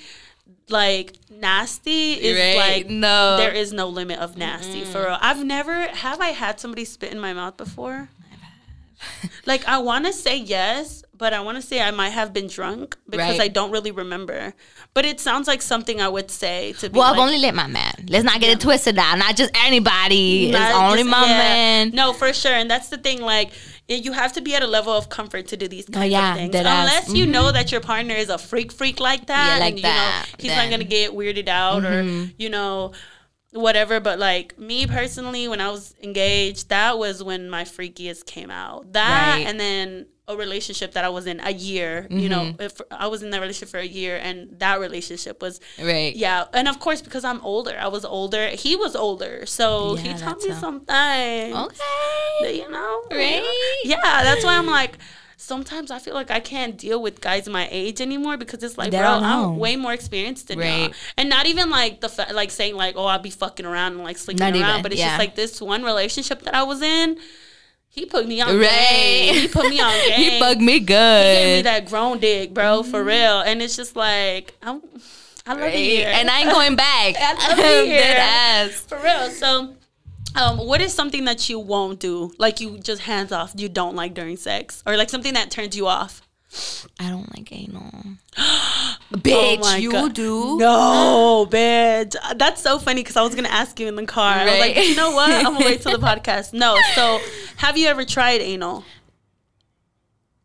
[SPEAKER 2] like nasty is
[SPEAKER 1] Right.
[SPEAKER 2] like
[SPEAKER 1] No.
[SPEAKER 2] there is no limit of nasty for real. I've never have I had somebody spit in my mouth before. like I want to say yes, but I want to say I might have been drunk because
[SPEAKER 1] Right.
[SPEAKER 2] I don't really remember. But it sounds like something I would say to
[SPEAKER 1] Well,
[SPEAKER 2] like,
[SPEAKER 1] I've only let my man. Let's not get it twisted now. Not just anybody.
[SPEAKER 2] not
[SPEAKER 1] it's only
[SPEAKER 2] just-
[SPEAKER 1] my
[SPEAKER 2] yeah.
[SPEAKER 1] man.
[SPEAKER 2] No, for sure, and that's the thing. Like, you have to be at a level of comfort to do these kind
[SPEAKER 1] Oh, yeah,
[SPEAKER 2] of things. Unless you know that your partner is a freak, freak like that,
[SPEAKER 1] Yeah, like
[SPEAKER 2] and you
[SPEAKER 1] that,
[SPEAKER 2] know he's
[SPEAKER 1] then- Mm-hmm.
[SPEAKER 2] not gonna get weirded out or you know whatever. But like me personally, when I was engaged, that was when my freakiest came out. That
[SPEAKER 1] Right.
[SPEAKER 2] and then a relationship that I was in a year. You know,
[SPEAKER 1] Mm-hmm.
[SPEAKER 2] if I was in that relationship for a year, and that relationship was
[SPEAKER 1] Right.
[SPEAKER 2] yeah, and of course because I'm older, I was older. He was older, so he taught me
[SPEAKER 1] how-
[SPEAKER 2] something.
[SPEAKER 1] Okay.
[SPEAKER 2] You know,
[SPEAKER 1] Right?
[SPEAKER 2] Yeah, that's why I'm like, sometimes I feel like I can't deal with guys my age anymore because it's like,
[SPEAKER 1] They
[SPEAKER 2] bro. I'm way more experienced than
[SPEAKER 1] Right.
[SPEAKER 2] you. And not even like the fa- like saying like, oh, I'll be fucking around and like sleeping
[SPEAKER 1] Not
[SPEAKER 2] around,
[SPEAKER 1] even,
[SPEAKER 2] but it's
[SPEAKER 1] yeah.
[SPEAKER 2] just like this one relationship that I was in. He put me on
[SPEAKER 1] Right.
[SPEAKER 2] game. He put me on game.
[SPEAKER 1] he bugged me good.
[SPEAKER 2] He gave me that grown dick, bro, for real. And it's just like, I'm, I love it
[SPEAKER 1] Right.
[SPEAKER 2] here.
[SPEAKER 1] And I ain't going back.
[SPEAKER 2] I love here.
[SPEAKER 1] Dead ass.
[SPEAKER 2] For real. So, um, what is something that you won't do? Like you just hands off, you don't like during sex, or like something that turns you off?
[SPEAKER 1] I don't like anal.
[SPEAKER 2] Oh
[SPEAKER 1] Bitch,
[SPEAKER 2] my
[SPEAKER 1] you
[SPEAKER 2] God.
[SPEAKER 1] do?
[SPEAKER 2] No, bitch. Uh, that's so funny because I was gonna ask you in the car. I was like, you know what? I'm gonna wait till the podcast. No. So, have you ever tried anal?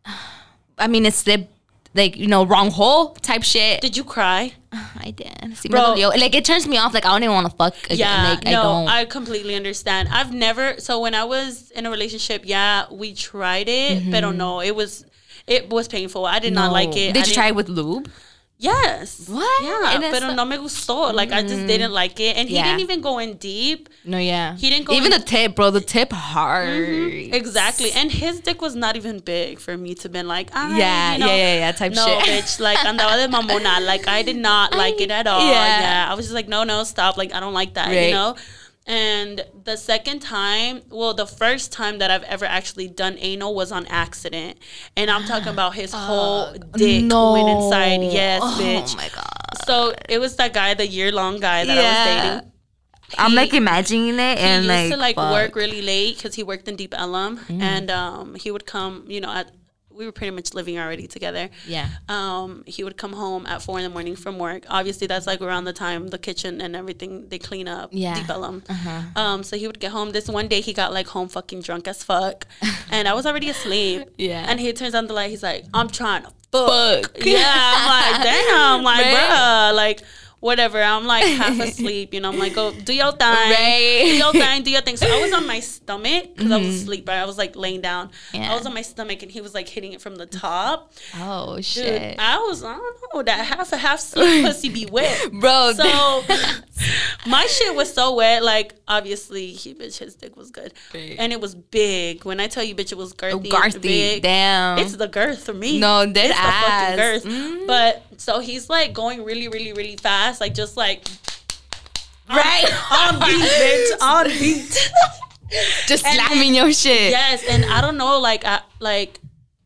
[SPEAKER 1] I mean, it's the like you know wrong hole type shit.
[SPEAKER 2] Did you cry?
[SPEAKER 1] I did. Sí me
[SPEAKER 2] Bro.
[SPEAKER 1] dolió. Like it turns me off. Like I don't even want to fuck again.
[SPEAKER 2] Yeah,
[SPEAKER 1] like, I
[SPEAKER 2] no,
[SPEAKER 1] don't.
[SPEAKER 2] I, completely understand. I've never. So when I was in a relationship, yeah, we tried it, mm-hmm. but no, it was it was painful. I did not like it.
[SPEAKER 1] Did
[SPEAKER 2] I
[SPEAKER 1] you try it with lube?
[SPEAKER 2] Yes.
[SPEAKER 1] What?
[SPEAKER 2] Yeah,
[SPEAKER 1] And it's
[SPEAKER 2] pero no me gustó. Like I just didn't like it, and he
[SPEAKER 1] Yeah.
[SPEAKER 2] didn't even go in deep.
[SPEAKER 1] No, yeah.
[SPEAKER 2] He didn't go
[SPEAKER 1] Even
[SPEAKER 2] in-
[SPEAKER 1] the tip, bro. The tip hard.
[SPEAKER 2] Exactly, and his dick was not even big for me to been like, ah,
[SPEAKER 1] Yeah,
[SPEAKER 2] you know,
[SPEAKER 1] yeah, yeah, yeah, type
[SPEAKER 2] no,
[SPEAKER 1] shit.
[SPEAKER 2] No, bitch, like andaba de mamona. Like I did not like it at all.
[SPEAKER 1] Yeah.
[SPEAKER 2] Yeah. I was just like, no, no, stop. Like I don't like that,
[SPEAKER 1] Right.
[SPEAKER 2] you know. And the second time, well, the first time that I've ever actually done anal was on accident, and I'm talking about his whole dick
[SPEAKER 1] no.
[SPEAKER 2] went inside. Yes,
[SPEAKER 1] Oh
[SPEAKER 2] bitch.
[SPEAKER 1] my god.
[SPEAKER 2] So it was that guy, the year long guy that I was dating.
[SPEAKER 1] I'm like imagining it
[SPEAKER 2] He
[SPEAKER 1] and
[SPEAKER 2] used
[SPEAKER 1] like,
[SPEAKER 2] to like
[SPEAKER 1] fuck. Mm.
[SPEAKER 2] work really late because he worked in Deep Ellum, and um, he would come. You know, at we were pretty much living already together.
[SPEAKER 1] Yeah.
[SPEAKER 2] Um, he would come home at four in the morning from work. Obviously, that's like around the time the kitchen and everything they clean up.
[SPEAKER 1] Yeah.
[SPEAKER 2] Ellum.
[SPEAKER 1] Uh-huh.
[SPEAKER 2] Um, so he would get home. This one day he got like home fucking drunk as fuck, and I was already asleep.
[SPEAKER 1] Yeah.
[SPEAKER 2] And he turns on the light. He's like, "I'm trying to fuck."
[SPEAKER 1] Fuck.
[SPEAKER 2] Yeah. I'm like, damn. Like,
[SPEAKER 1] Right.
[SPEAKER 2] bruh. Like. Whatever, I'm like half asleep, you know. I'm like, go do your thing,
[SPEAKER 1] Right.
[SPEAKER 2] do your thing, do your thing. So I was on my stomach because I was asleep, right? I was like laying down.
[SPEAKER 1] Mm-hmm. Yeah.
[SPEAKER 2] I was on my stomach, and he was like hitting it from the top.
[SPEAKER 1] Oh
[SPEAKER 2] Dude,
[SPEAKER 1] shit.
[SPEAKER 2] I was, I don't know, that half a half sleep pussy be wet.
[SPEAKER 1] Bro,
[SPEAKER 2] So my shit was so wet. Like, obviously, he bitch, his dick was good.
[SPEAKER 1] Big.
[SPEAKER 2] And it was big. When I tell you, bitch, it was girthy.
[SPEAKER 1] Oh,
[SPEAKER 2] and
[SPEAKER 1] Garthy.
[SPEAKER 2] big,
[SPEAKER 1] Damn.
[SPEAKER 2] It's the girth for me.
[SPEAKER 1] No, dead
[SPEAKER 2] it's the fucking girth.
[SPEAKER 1] Mm.
[SPEAKER 2] But so he's like going really, really, really fast. Like, just like,
[SPEAKER 1] right.
[SPEAKER 2] on beat, bitch, on beat.
[SPEAKER 1] Just
[SPEAKER 2] And-
[SPEAKER 1] slamming your shit.
[SPEAKER 2] yes. And I don't know, like, at, like,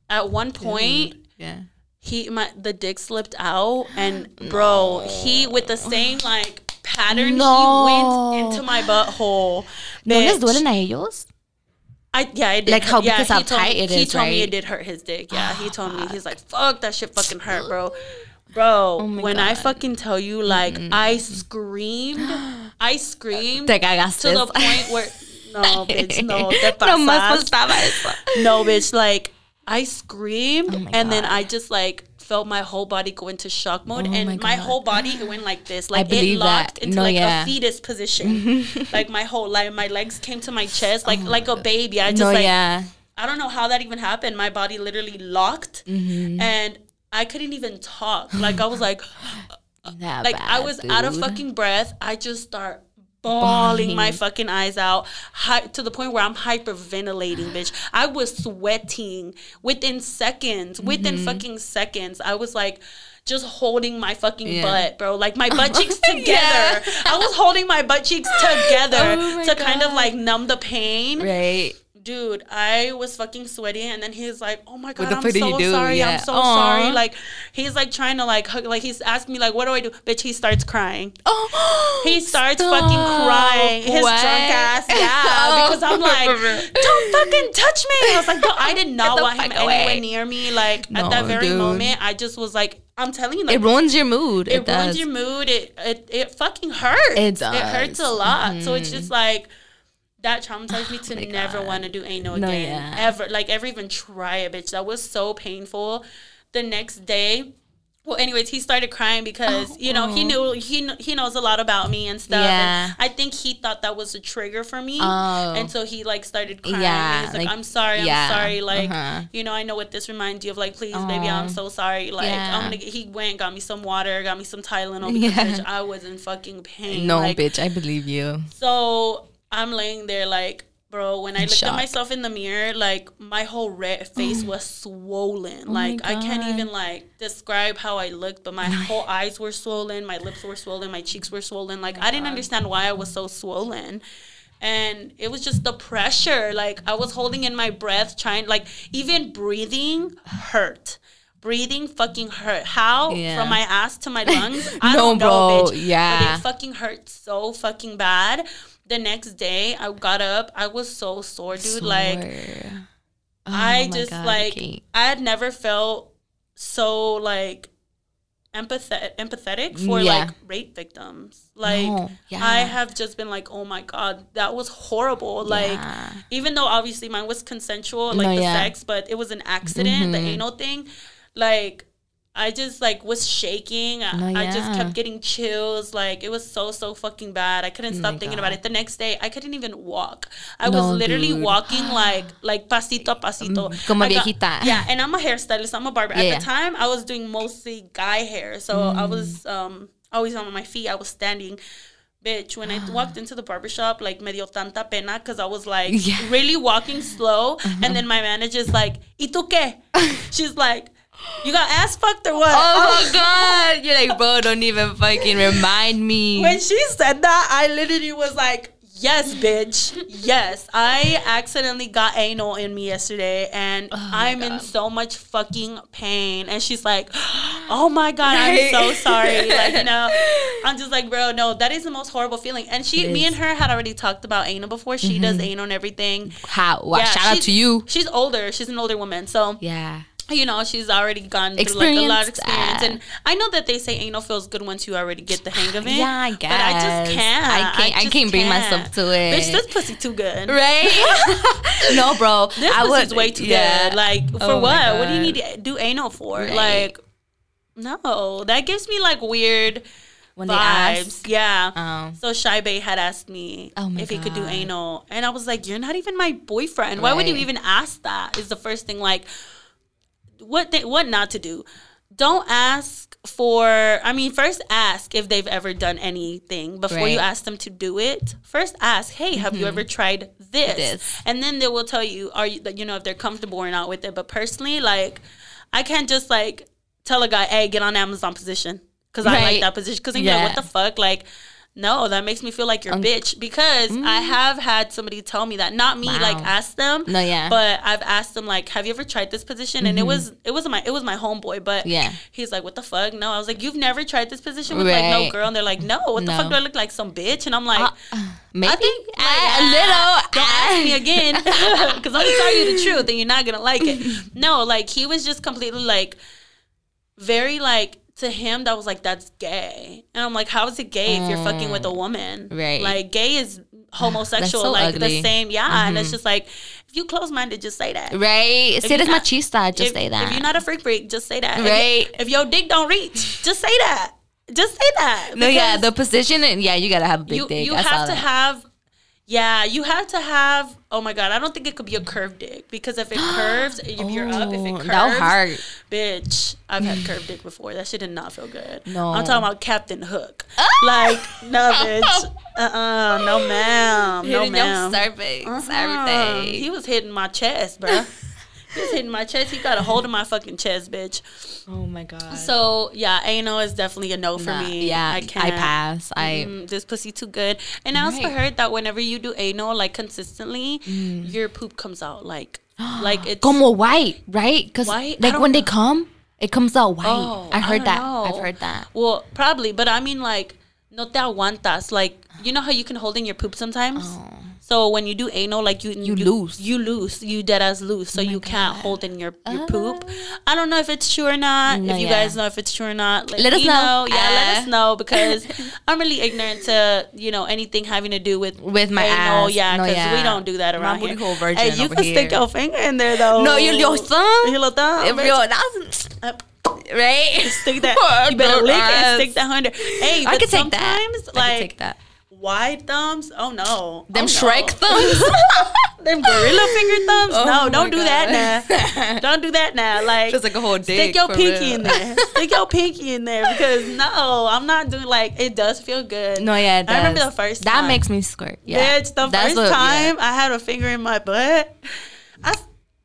[SPEAKER 2] at one point,
[SPEAKER 1] Yeah.
[SPEAKER 2] he my the dick slipped out and bro he with the same like pattern
[SPEAKER 1] No.
[SPEAKER 2] he went into my butthole
[SPEAKER 1] ¿No les duelen a ellos?
[SPEAKER 2] I yeah it did.
[SPEAKER 1] Like how-
[SPEAKER 2] yeah,
[SPEAKER 1] because
[SPEAKER 2] he
[SPEAKER 1] how tight
[SPEAKER 2] me,
[SPEAKER 1] it
[SPEAKER 2] he
[SPEAKER 1] is,
[SPEAKER 2] told me it did hurt his dick yeah he told me ah, he's like fuck that shit fucking hurt bro bro
[SPEAKER 1] Oh
[SPEAKER 2] when I fucking tell you like I screamed I screamed
[SPEAKER 1] Te cagaste.
[SPEAKER 2] to the point where no bitch no te pasas. No, bitch. Like I screamed,
[SPEAKER 1] Oh
[SPEAKER 2] and then
[SPEAKER 1] God.
[SPEAKER 2] I just like felt my whole body go into shock mode,
[SPEAKER 1] Oh
[SPEAKER 2] and
[SPEAKER 1] my
[SPEAKER 2] my,
[SPEAKER 1] God.
[SPEAKER 2] whole body it went like this, like it locked
[SPEAKER 1] that.
[SPEAKER 2] into
[SPEAKER 1] No,
[SPEAKER 2] like
[SPEAKER 1] yeah.
[SPEAKER 2] a fetus position, like my whole like my legs came to my chest, like like a baby. I just
[SPEAKER 1] Oh No,
[SPEAKER 2] like
[SPEAKER 1] yeah.
[SPEAKER 2] I don't know how that even happened. My body literally locked,
[SPEAKER 1] Mm-hmm.
[SPEAKER 2] and I couldn't even talk. Like I was like, like I
[SPEAKER 1] bad,
[SPEAKER 2] was out of fucking breath. I just start bawling my fucking eyes out hi- to the point where I'm hyperventilating, bitch. I was sweating within seconds. Within
[SPEAKER 1] Mm-hmm.
[SPEAKER 2] fucking seconds, I was like. Just holding my fucking
[SPEAKER 1] Yeah.
[SPEAKER 2] butt, bro. Like my butt cheeks together.
[SPEAKER 1] Yeah.
[SPEAKER 2] I was holding my butt cheeks together
[SPEAKER 1] Oh
[SPEAKER 2] to kind of like numb the pain
[SPEAKER 1] Right.
[SPEAKER 2] Dude, I was fucking sweating, and then he's like, "Oh my god, I'm so sorry,
[SPEAKER 1] Yeah.
[SPEAKER 2] I'm so
[SPEAKER 1] Aw.
[SPEAKER 2] sorry." Like, he's like trying to like hug, like he's asking me like, "What do I do?" Bitch, he starts crying.
[SPEAKER 1] Oh,
[SPEAKER 2] He starts fucking crying. His
[SPEAKER 1] What?
[SPEAKER 2] drunk ass, yeah. Because I'm like, don't fucking touch me. I was like, no, I did not want him
[SPEAKER 1] away.
[SPEAKER 2] anywhere near me. Like
[SPEAKER 1] No,
[SPEAKER 2] at that very
[SPEAKER 1] dude.
[SPEAKER 2] moment, I just was like, I'm telling you, like,
[SPEAKER 1] it ruins your mood.
[SPEAKER 2] it,
[SPEAKER 1] It,
[SPEAKER 2] ruins
[SPEAKER 1] does.
[SPEAKER 2] your mood. It, it it fucking hurts.
[SPEAKER 1] It
[SPEAKER 2] It hurts a
[SPEAKER 1] does.
[SPEAKER 2] lot. So it's mm-hmm. just like that traumatized me to
[SPEAKER 1] my
[SPEAKER 2] never want to do anal
[SPEAKER 1] No,
[SPEAKER 2] again.
[SPEAKER 1] yeah.
[SPEAKER 2] Ever. Like ever even try it, bitch. That was so painful. The next day. Well, anyways, he started crying because you know he knew he he knows a lot about me and stuff.
[SPEAKER 1] Yeah.
[SPEAKER 2] And I think he thought that was a trigger for me,
[SPEAKER 1] Oh.
[SPEAKER 2] and so he like started crying.
[SPEAKER 1] Yeah,
[SPEAKER 2] He's like,
[SPEAKER 1] like-
[SPEAKER 2] "I'm sorry, I'm sorry. Like,
[SPEAKER 1] uh-huh.
[SPEAKER 2] you know, I know what this reminds you of. Like, please, baby, I'm so sorry. Like,
[SPEAKER 1] Yeah.
[SPEAKER 2] I'm gonna." Get, he went, got me some water, got me some Tylenol because
[SPEAKER 1] Yeah.
[SPEAKER 2] bitch, I was in fucking pain.
[SPEAKER 1] no,
[SPEAKER 2] like,
[SPEAKER 1] bitch, I believe you.
[SPEAKER 2] So I'm laying there like, bro, when I looked
[SPEAKER 1] shock.
[SPEAKER 2] at myself in the mirror, like my whole red oh face was swollen.
[SPEAKER 1] Oh
[SPEAKER 2] like I can't even like describe how I looked, but my whole eyes were swollen, my lips were swollen, my cheeks were swollen. Like I didn't understand why I was so swollen. And it was just the pressure. Like I was holding in my breath, trying like even breathing hurt. Breathing fucking hurt. How
[SPEAKER 1] Yeah.
[SPEAKER 2] from my ass to my lungs? I
[SPEAKER 1] No,
[SPEAKER 2] don't know,
[SPEAKER 1] bro.
[SPEAKER 2] bitch.
[SPEAKER 1] Yeah.
[SPEAKER 2] But it fucking hurt so fucking bad. The next day, I got up. I was so sore, dude. Like
[SPEAKER 1] Oh
[SPEAKER 2] I just
[SPEAKER 1] God,
[SPEAKER 2] like
[SPEAKER 1] can't.
[SPEAKER 2] I had never felt so like empathetic empathetic for
[SPEAKER 1] Yeah.
[SPEAKER 2] like rape victims. Like
[SPEAKER 1] No, yeah.
[SPEAKER 2] I have just been like, oh my god, that was horrible. Like
[SPEAKER 1] Yeah.
[SPEAKER 2] even though obviously mine was consensual, like
[SPEAKER 1] No,
[SPEAKER 2] the sex, but it was an accident, the
[SPEAKER 1] Mhm.
[SPEAKER 2] anal thing. Like I just like was shaking. I,
[SPEAKER 1] No,
[SPEAKER 2] I just kept getting chills. Like it was so so fucking bad. I couldn't
[SPEAKER 1] Oh
[SPEAKER 2] stop thinking about it. The next day, I couldn't even walk. I
[SPEAKER 1] No,
[SPEAKER 2] was literally
[SPEAKER 1] dude.
[SPEAKER 2] walking like like pasito a pasito.
[SPEAKER 1] Mm, como
[SPEAKER 2] got-
[SPEAKER 1] viejita.
[SPEAKER 2] yeah, and I'm a hairstylist. I'm a barber.
[SPEAKER 1] Yeah.
[SPEAKER 2] At the time, I was doing mostly guy hair, so
[SPEAKER 1] Mm.
[SPEAKER 2] I was um always on my feet. I was standing. Bitch, when I walked into the barbershop, like me dio tanta pena because I was like
[SPEAKER 1] Yeah. Uh-huh.
[SPEAKER 2] really walking slow. And then my manager's like, ¿Y tú qué? She's like, you got ass fucked or what?
[SPEAKER 1] Oh my god! You're like, bro, don't even fucking remind me.
[SPEAKER 2] When she said that, I literally was like, Yes, bitch. Yes. I accidentally got anal in me yesterday and
[SPEAKER 1] Oh
[SPEAKER 2] I'm in so much fucking pain. And she's like, Oh my God,
[SPEAKER 1] Right.
[SPEAKER 2] I'm so sorry. Like, you know, I'm just like, bro, no, that is the most horrible feeling. And she
[SPEAKER 1] It
[SPEAKER 2] me
[SPEAKER 1] is. Mm-hmm.
[SPEAKER 2] and her had already talked about anal before. She does anal and everything.
[SPEAKER 1] How? Wow,
[SPEAKER 2] Yeah,
[SPEAKER 1] shout out to you.
[SPEAKER 2] She's older. She's an older woman. So
[SPEAKER 1] Yeah.
[SPEAKER 2] You know, she's already gone through like a lot of experience.
[SPEAKER 1] uh,
[SPEAKER 2] And I know that they say anal feels good once you already get the hang of it.
[SPEAKER 1] Yeah, I guess.
[SPEAKER 2] But I just can't.
[SPEAKER 1] I can't- I
[SPEAKER 2] just
[SPEAKER 1] can't bring myself to it.
[SPEAKER 2] Bitch, this pussy too good.
[SPEAKER 1] Right? no, bro.
[SPEAKER 2] This
[SPEAKER 1] I
[SPEAKER 2] pussy's
[SPEAKER 1] would
[SPEAKER 2] way too
[SPEAKER 1] yeah.
[SPEAKER 2] good. Like, for
[SPEAKER 1] Oh
[SPEAKER 2] what? What do you need to do anal for?
[SPEAKER 1] Right.
[SPEAKER 2] Like, no. That gives me like weird
[SPEAKER 1] When
[SPEAKER 2] vibes.
[SPEAKER 1] ask.
[SPEAKER 2] Yeah.
[SPEAKER 1] Um,
[SPEAKER 2] So Shy Bay had asked me
[SPEAKER 1] Oh
[SPEAKER 2] if he could do anal, and I was like, "You're not even my boyfriend. Why would you even ask that?" Is the first thing like, what th- what not to do? Don't ask for. I mean, first ask if they've ever done anything before you ask them to do it. First ask, "Hey, have you mm-hmm. ever tried this?"
[SPEAKER 1] This.
[SPEAKER 2] And then they will tell you, "Are you you know if they're comfortable or not with it?" But personally, like, I can't just like tell a guy, "Hey, get on Amazon position." Because I like that position. Because
[SPEAKER 1] Yeah.
[SPEAKER 2] like, what the fuck? Like, no, that makes me feel like you're a
[SPEAKER 1] Um,
[SPEAKER 2] bitch. Because I have had somebody tell me that. Not me,
[SPEAKER 1] Wow.
[SPEAKER 2] like ask them.
[SPEAKER 1] No, yeah.
[SPEAKER 2] But I've asked them like, have you ever tried this position? And it was it was my it was my homeboy, but
[SPEAKER 1] Mm-hmm. Yeah.
[SPEAKER 2] he's like, what the fuck? No, I was like, you've never tried this position with like no girl, and they're like, no, what the fuck do I look like some bitch? And I'm like.
[SPEAKER 1] Uh, maybe
[SPEAKER 2] I think like,
[SPEAKER 1] Ah, a
[SPEAKER 2] ah,
[SPEAKER 1] little.
[SPEAKER 2] Don't
[SPEAKER 1] ah.
[SPEAKER 2] ask me again, because I'm gonna tell you the truth, and you're not gonna like it. No, like he was just completely like, very like to him that was like that's gay, and I'm like, how is it gay if you're fucking with a woman?
[SPEAKER 1] Mm. Right.
[SPEAKER 2] Like gay is homosexual,
[SPEAKER 1] so
[SPEAKER 2] like
[SPEAKER 1] ugly.
[SPEAKER 2] the same. Yeah, and it's just like if you close minded, just say that.
[SPEAKER 1] Right? Si
[SPEAKER 2] you're not-
[SPEAKER 1] machista, just
[SPEAKER 2] if,
[SPEAKER 1] say that.
[SPEAKER 2] If you're not a freak freak, just say that. If-
[SPEAKER 1] Right.
[SPEAKER 2] If, your dick don't reach, just say that. Just say that.
[SPEAKER 1] no, yeah, the position, and yeah, you gotta have a big
[SPEAKER 2] you,
[SPEAKER 1] dick.
[SPEAKER 2] You
[SPEAKER 1] I
[SPEAKER 2] have to
[SPEAKER 1] that.
[SPEAKER 2] have, yeah, you have to have. Oh my god, I don't think it could be a curved dick because if it curves, if you're up, if it
[SPEAKER 1] Oh,
[SPEAKER 2] curves,
[SPEAKER 1] that'll hurt.
[SPEAKER 2] bitch. I've had curved dick before. That shit did not feel good.
[SPEAKER 1] No.
[SPEAKER 2] I'm talking about Captain Hook. like no, bitch. Uh, uh no, ma'am, no,
[SPEAKER 1] Hitting your
[SPEAKER 2] ma'am.
[SPEAKER 1] cervix,
[SPEAKER 2] Uh-huh.
[SPEAKER 1] everything.
[SPEAKER 2] He was hitting my chest, bruh. he was hitting my chest. He got a hold of my fucking chest, bitch.
[SPEAKER 1] oh my god.
[SPEAKER 2] So yeah, anal is definitely a no for
[SPEAKER 1] Nah,
[SPEAKER 2] me.
[SPEAKER 1] yeah,
[SPEAKER 2] I
[SPEAKER 1] I,
[SPEAKER 2] can't.
[SPEAKER 1] pass. I
[SPEAKER 2] Mm, this pussy too good. And I also
[SPEAKER 1] Right.
[SPEAKER 2] heard that whenever you do anal like consistently, your poop comes out like like it's
[SPEAKER 1] como white, right? Because like
[SPEAKER 2] don't
[SPEAKER 1] when they come, it comes out white.
[SPEAKER 2] Oh,
[SPEAKER 1] I
[SPEAKER 2] I
[SPEAKER 1] heard
[SPEAKER 2] don't
[SPEAKER 1] that.
[SPEAKER 2] know.
[SPEAKER 1] I've heard that.
[SPEAKER 2] well probably, but I mean like no te aguantas. Like you know how you can hold in your poop sometimes. So when you do anal, like you
[SPEAKER 1] You lose.
[SPEAKER 2] you lose, you dead as loose, so you can't hold in your your poop.
[SPEAKER 1] Uh.
[SPEAKER 2] I don't know if it's true or not.
[SPEAKER 1] No,
[SPEAKER 2] if you
[SPEAKER 1] yeah.
[SPEAKER 2] guys know if it's true or not, let,
[SPEAKER 1] Let us
[SPEAKER 2] me
[SPEAKER 1] know.
[SPEAKER 2] Yeah, let
[SPEAKER 1] Uh.
[SPEAKER 2] us know because I'm really ignorant to you know anything having to do with
[SPEAKER 1] With my
[SPEAKER 2] anal.
[SPEAKER 1] ass.
[SPEAKER 2] Yeah,
[SPEAKER 1] No,
[SPEAKER 2] because we don't do that around
[SPEAKER 1] booty
[SPEAKER 2] here.
[SPEAKER 1] virgin
[SPEAKER 2] Hey, you can stick your finger in there though.
[SPEAKER 1] No, your your thumb.
[SPEAKER 2] Your thumb.
[SPEAKER 1] If your that's right.
[SPEAKER 2] Stick that. You better lick and stick that under. Hey,
[SPEAKER 1] I could take that.
[SPEAKER 2] sometimes,
[SPEAKER 1] I could
[SPEAKER 2] like
[SPEAKER 1] take that.
[SPEAKER 2] Wide thumbs. Oh no,
[SPEAKER 1] Them
[SPEAKER 2] oh,
[SPEAKER 1] Shrek
[SPEAKER 2] no.
[SPEAKER 1] thumbs.
[SPEAKER 2] them gorilla finger thumbs.
[SPEAKER 1] Oh
[SPEAKER 2] no, don't do
[SPEAKER 1] God.
[SPEAKER 2] that now. don't do that now. Like
[SPEAKER 1] Just like a whole
[SPEAKER 2] stick
[SPEAKER 1] dick,
[SPEAKER 2] your pinky
[SPEAKER 1] real.
[SPEAKER 2] in there. stick your pinky in there because no, I'm not doing like it does feel good.
[SPEAKER 1] no, yeah, it
[SPEAKER 2] I remember the first
[SPEAKER 1] That
[SPEAKER 2] time.
[SPEAKER 1] makes me squirt. Yeah,
[SPEAKER 2] Bitch, the
[SPEAKER 1] That's
[SPEAKER 2] first
[SPEAKER 1] what- yeah.
[SPEAKER 2] time I had a finger in my butt, I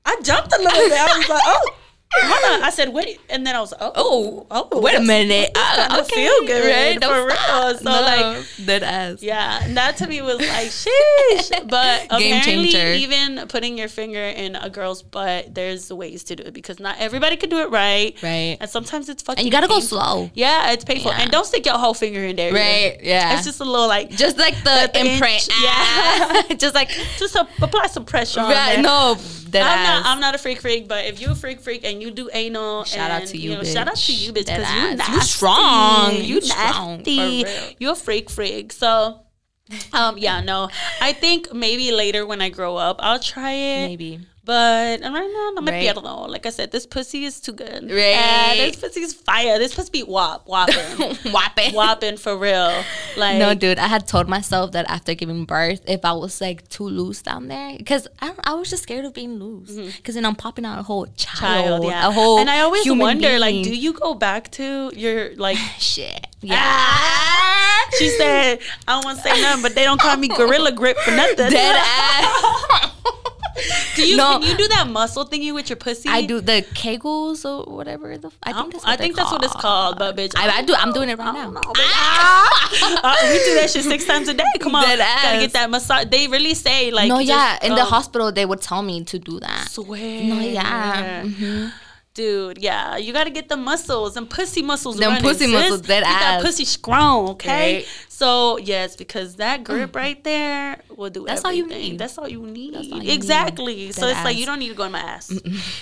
[SPEAKER 2] I jumped a little bit. I was like, oh. Hold on. I said, "What?" And then I was, "Oh,
[SPEAKER 1] Oh,
[SPEAKER 2] oh,
[SPEAKER 1] wait a minute.
[SPEAKER 2] that's
[SPEAKER 1] Uh, okay,
[SPEAKER 2] feel good,
[SPEAKER 1] right?
[SPEAKER 2] for
[SPEAKER 1] Don't
[SPEAKER 2] real."
[SPEAKER 1] stop.
[SPEAKER 2] So
[SPEAKER 1] No,
[SPEAKER 2] like,
[SPEAKER 1] dead ass.
[SPEAKER 2] yeah, and that to me was like, sheesh. But
[SPEAKER 1] Game
[SPEAKER 2] apparently,
[SPEAKER 1] changer.
[SPEAKER 2] even putting your finger in a girl's butt, there's ways to do it because not everybody can do it right.
[SPEAKER 1] Right.
[SPEAKER 2] And sometimes it's fucking.
[SPEAKER 1] And you gotta go slow.
[SPEAKER 2] Yeah, it's painful,
[SPEAKER 1] Yeah.
[SPEAKER 2] and don't stick your whole finger in there. either.
[SPEAKER 1] Right. Yeah.
[SPEAKER 2] It's just a little like
[SPEAKER 1] just like the,
[SPEAKER 2] the
[SPEAKER 1] imprint.
[SPEAKER 2] inch, yeah.
[SPEAKER 1] Ah. just like
[SPEAKER 2] just a, apply some pressure on
[SPEAKER 1] right, no. Dead
[SPEAKER 2] I'm
[SPEAKER 1] ass.
[SPEAKER 2] not. I'm not a freak freak, but if you're a freak freak and you do anal,
[SPEAKER 1] Shout out to you,
[SPEAKER 2] know, shout out to you, bitch, because you
[SPEAKER 1] ass. You strong.
[SPEAKER 2] You,
[SPEAKER 1] You strong,
[SPEAKER 2] nasty.
[SPEAKER 1] real.
[SPEAKER 2] You a freak freak. So, um, yeah, no. I think maybe later when I grow up, I'll try it.
[SPEAKER 1] maybe.
[SPEAKER 2] But right now, I'm
[SPEAKER 1] Right.
[SPEAKER 2] right. Don't. Like I said, this pussy is too good.
[SPEAKER 1] Right.
[SPEAKER 2] Yeah, this pussy is fire. This pussy be whop, whopping,
[SPEAKER 1] Whopping.
[SPEAKER 2] whopping for real. Like
[SPEAKER 1] No, dude, I had told myself that after giving birth, if I was like too loose down there, because I, I was just scared of being loose, because then I'm popping out a whole child,
[SPEAKER 2] child, yeah.
[SPEAKER 1] a whole
[SPEAKER 2] and I always wonder, like, do you go back to your like
[SPEAKER 1] shit? Yeah,
[SPEAKER 2] Ah! She said, I don't want to say nothing, but they don't call me Gorilla Grip for nothing.
[SPEAKER 1] dead ass.
[SPEAKER 2] Do you,
[SPEAKER 1] No.
[SPEAKER 2] Can you do that muscle thingy with your pussy?
[SPEAKER 1] I do the kegels or whatever. The I think that's what
[SPEAKER 2] I think that's what it's called, but bitch.
[SPEAKER 1] I, I do. I'm doing it right now.
[SPEAKER 2] know. Ah! Uh, we do that shit six times a day. Come on, gotta get that massage. They really say like
[SPEAKER 1] no,
[SPEAKER 2] just,
[SPEAKER 1] yeah. In the hospital, they would tell me to do that.
[SPEAKER 2] Swear.
[SPEAKER 1] No, yeah. mhm.
[SPEAKER 2] Dude, yeah, you gotta get the muscles and pussy muscles.
[SPEAKER 1] Them
[SPEAKER 2] running,
[SPEAKER 1] pussy
[SPEAKER 2] sis.
[SPEAKER 1] muscles, dead
[SPEAKER 2] Get that pussy strong, okay?
[SPEAKER 1] Right.
[SPEAKER 2] So yes, because that mm. grip right there will do.
[SPEAKER 1] That's all you need.
[SPEAKER 2] That's all you need.
[SPEAKER 1] all you need.
[SPEAKER 2] exactly. So
[SPEAKER 1] Dead
[SPEAKER 2] it's like you don't need to go in my ass.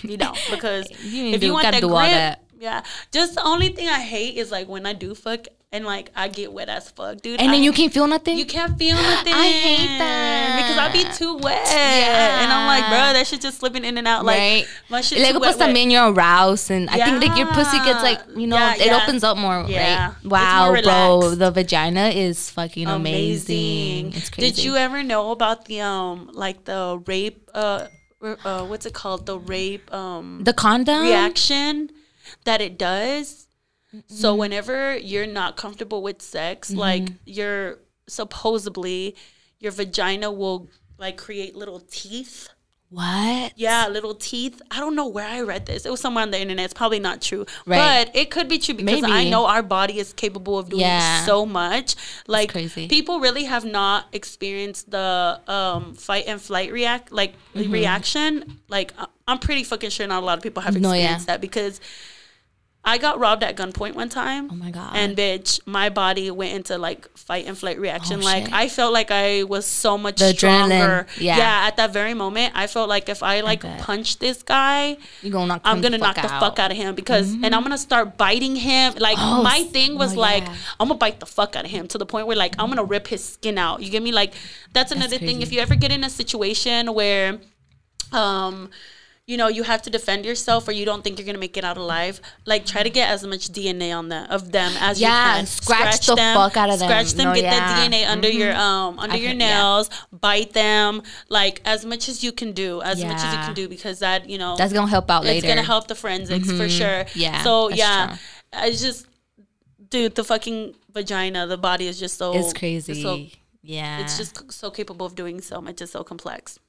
[SPEAKER 2] you don't because
[SPEAKER 1] You
[SPEAKER 2] if you want that grip,
[SPEAKER 1] that.
[SPEAKER 2] yeah. Just the only thing I hate is like when I do fuck and like I get wet as fuck, dude.
[SPEAKER 1] And then you can't feel nothing.
[SPEAKER 2] you can't feel nothing.
[SPEAKER 1] I hate that.
[SPEAKER 2] because I'll be too wet, yeah. and I'm like, bro, that shit just slipping in and out. Like
[SPEAKER 1] right?
[SPEAKER 2] my shit
[SPEAKER 1] Like
[SPEAKER 2] too
[SPEAKER 1] pues
[SPEAKER 2] wet. wet.
[SPEAKER 1] también you're aroused, and I think like your pussy gets like you know
[SPEAKER 2] Yeah,
[SPEAKER 1] it
[SPEAKER 2] yeah.
[SPEAKER 1] opens up more,
[SPEAKER 2] Yeah.
[SPEAKER 1] right? Wow,
[SPEAKER 2] more
[SPEAKER 1] bro, the vagina is fucking amazing. It's crazy.
[SPEAKER 2] Did you ever know about the um like the rape uh, uh what's it called the rape um
[SPEAKER 1] the condom
[SPEAKER 2] reaction that it does? So whenever you're not comfortable with sex,
[SPEAKER 1] Mm-hmm.
[SPEAKER 2] like you're supposedly your vagina will like create little teeth.
[SPEAKER 1] What?
[SPEAKER 2] Yeah, little teeth. I don't know where I read this. It was somewhere on the internet. It's probably not true,
[SPEAKER 1] Right.
[SPEAKER 2] but it could be true because I know our body is capable of doing
[SPEAKER 1] Yeah.
[SPEAKER 2] so much. Like
[SPEAKER 1] crazy.
[SPEAKER 2] people really have not experienced the um, fight and flight react like
[SPEAKER 1] Mm-hmm.
[SPEAKER 2] reaction. Like I'm pretty fucking sure not a lot of people have
[SPEAKER 1] No, yeah.
[SPEAKER 2] experienced that because I got robbed at gunpoint one time.
[SPEAKER 1] Oh my god.
[SPEAKER 2] And bitch, my body went into like fight and flight reaction.
[SPEAKER 1] Oh,
[SPEAKER 2] like
[SPEAKER 1] shit.
[SPEAKER 2] I felt like I was so much
[SPEAKER 1] The
[SPEAKER 2] stronger.
[SPEAKER 1] adrenaline, yeah.
[SPEAKER 2] yeah. At that very moment, I felt like if I like
[SPEAKER 1] bet.
[SPEAKER 2] punch this guy,
[SPEAKER 1] you gonna knock
[SPEAKER 2] I'm gonna
[SPEAKER 1] fuck
[SPEAKER 2] knock the
[SPEAKER 1] out.
[SPEAKER 2] fuck out of him because, and I'm gonna start biting him. Like
[SPEAKER 1] Oh,
[SPEAKER 2] my thing was
[SPEAKER 1] no,
[SPEAKER 2] like,
[SPEAKER 1] yeah.
[SPEAKER 2] I'm gonna bite the fuck out of him to the point where like I'm gonna rip his skin out. You get me? Like that's another thing. If you ever get in a situation where, um. You know, you have to defend yourself, or you don't think you're gonna make it out alive. Like, try to get as much DNA on them of them as
[SPEAKER 1] Yeah,
[SPEAKER 2] you can.
[SPEAKER 1] scratch the fuck out of them.
[SPEAKER 2] Scratch them.
[SPEAKER 1] No,
[SPEAKER 2] get
[SPEAKER 1] yeah.
[SPEAKER 2] that DNA under your um under
[SPEAKER 1] I
[SPEAKER 2] your
[SPEAKER 1] can- yeah.
[SPEAKER 2] nails. Bite them. Like as much as you can do, as much as you can do, because that you know
[SPEAKER 1] That's gonna help out
[SPEAKER 2] it's
[SPEAKER 1] later.
[SPEAKER 2] It's gonna help the forensics for sure.
[SPEAKER 1] Yeah,
[SPEAKER 2] So
[SPEAKER 1] that's
[SPEAKER 2] yeah,
[SPEAKER 1] true.
[SPEAKER 2] it's just, dude, the fucking vagina, the body is just so
[SPEAKER 1] It's crazy.
[SPEAKER 2] so
[SPEAKER 1] yeah.
[SPEAKER 2] it's just so capable of doing so much. It's so complex.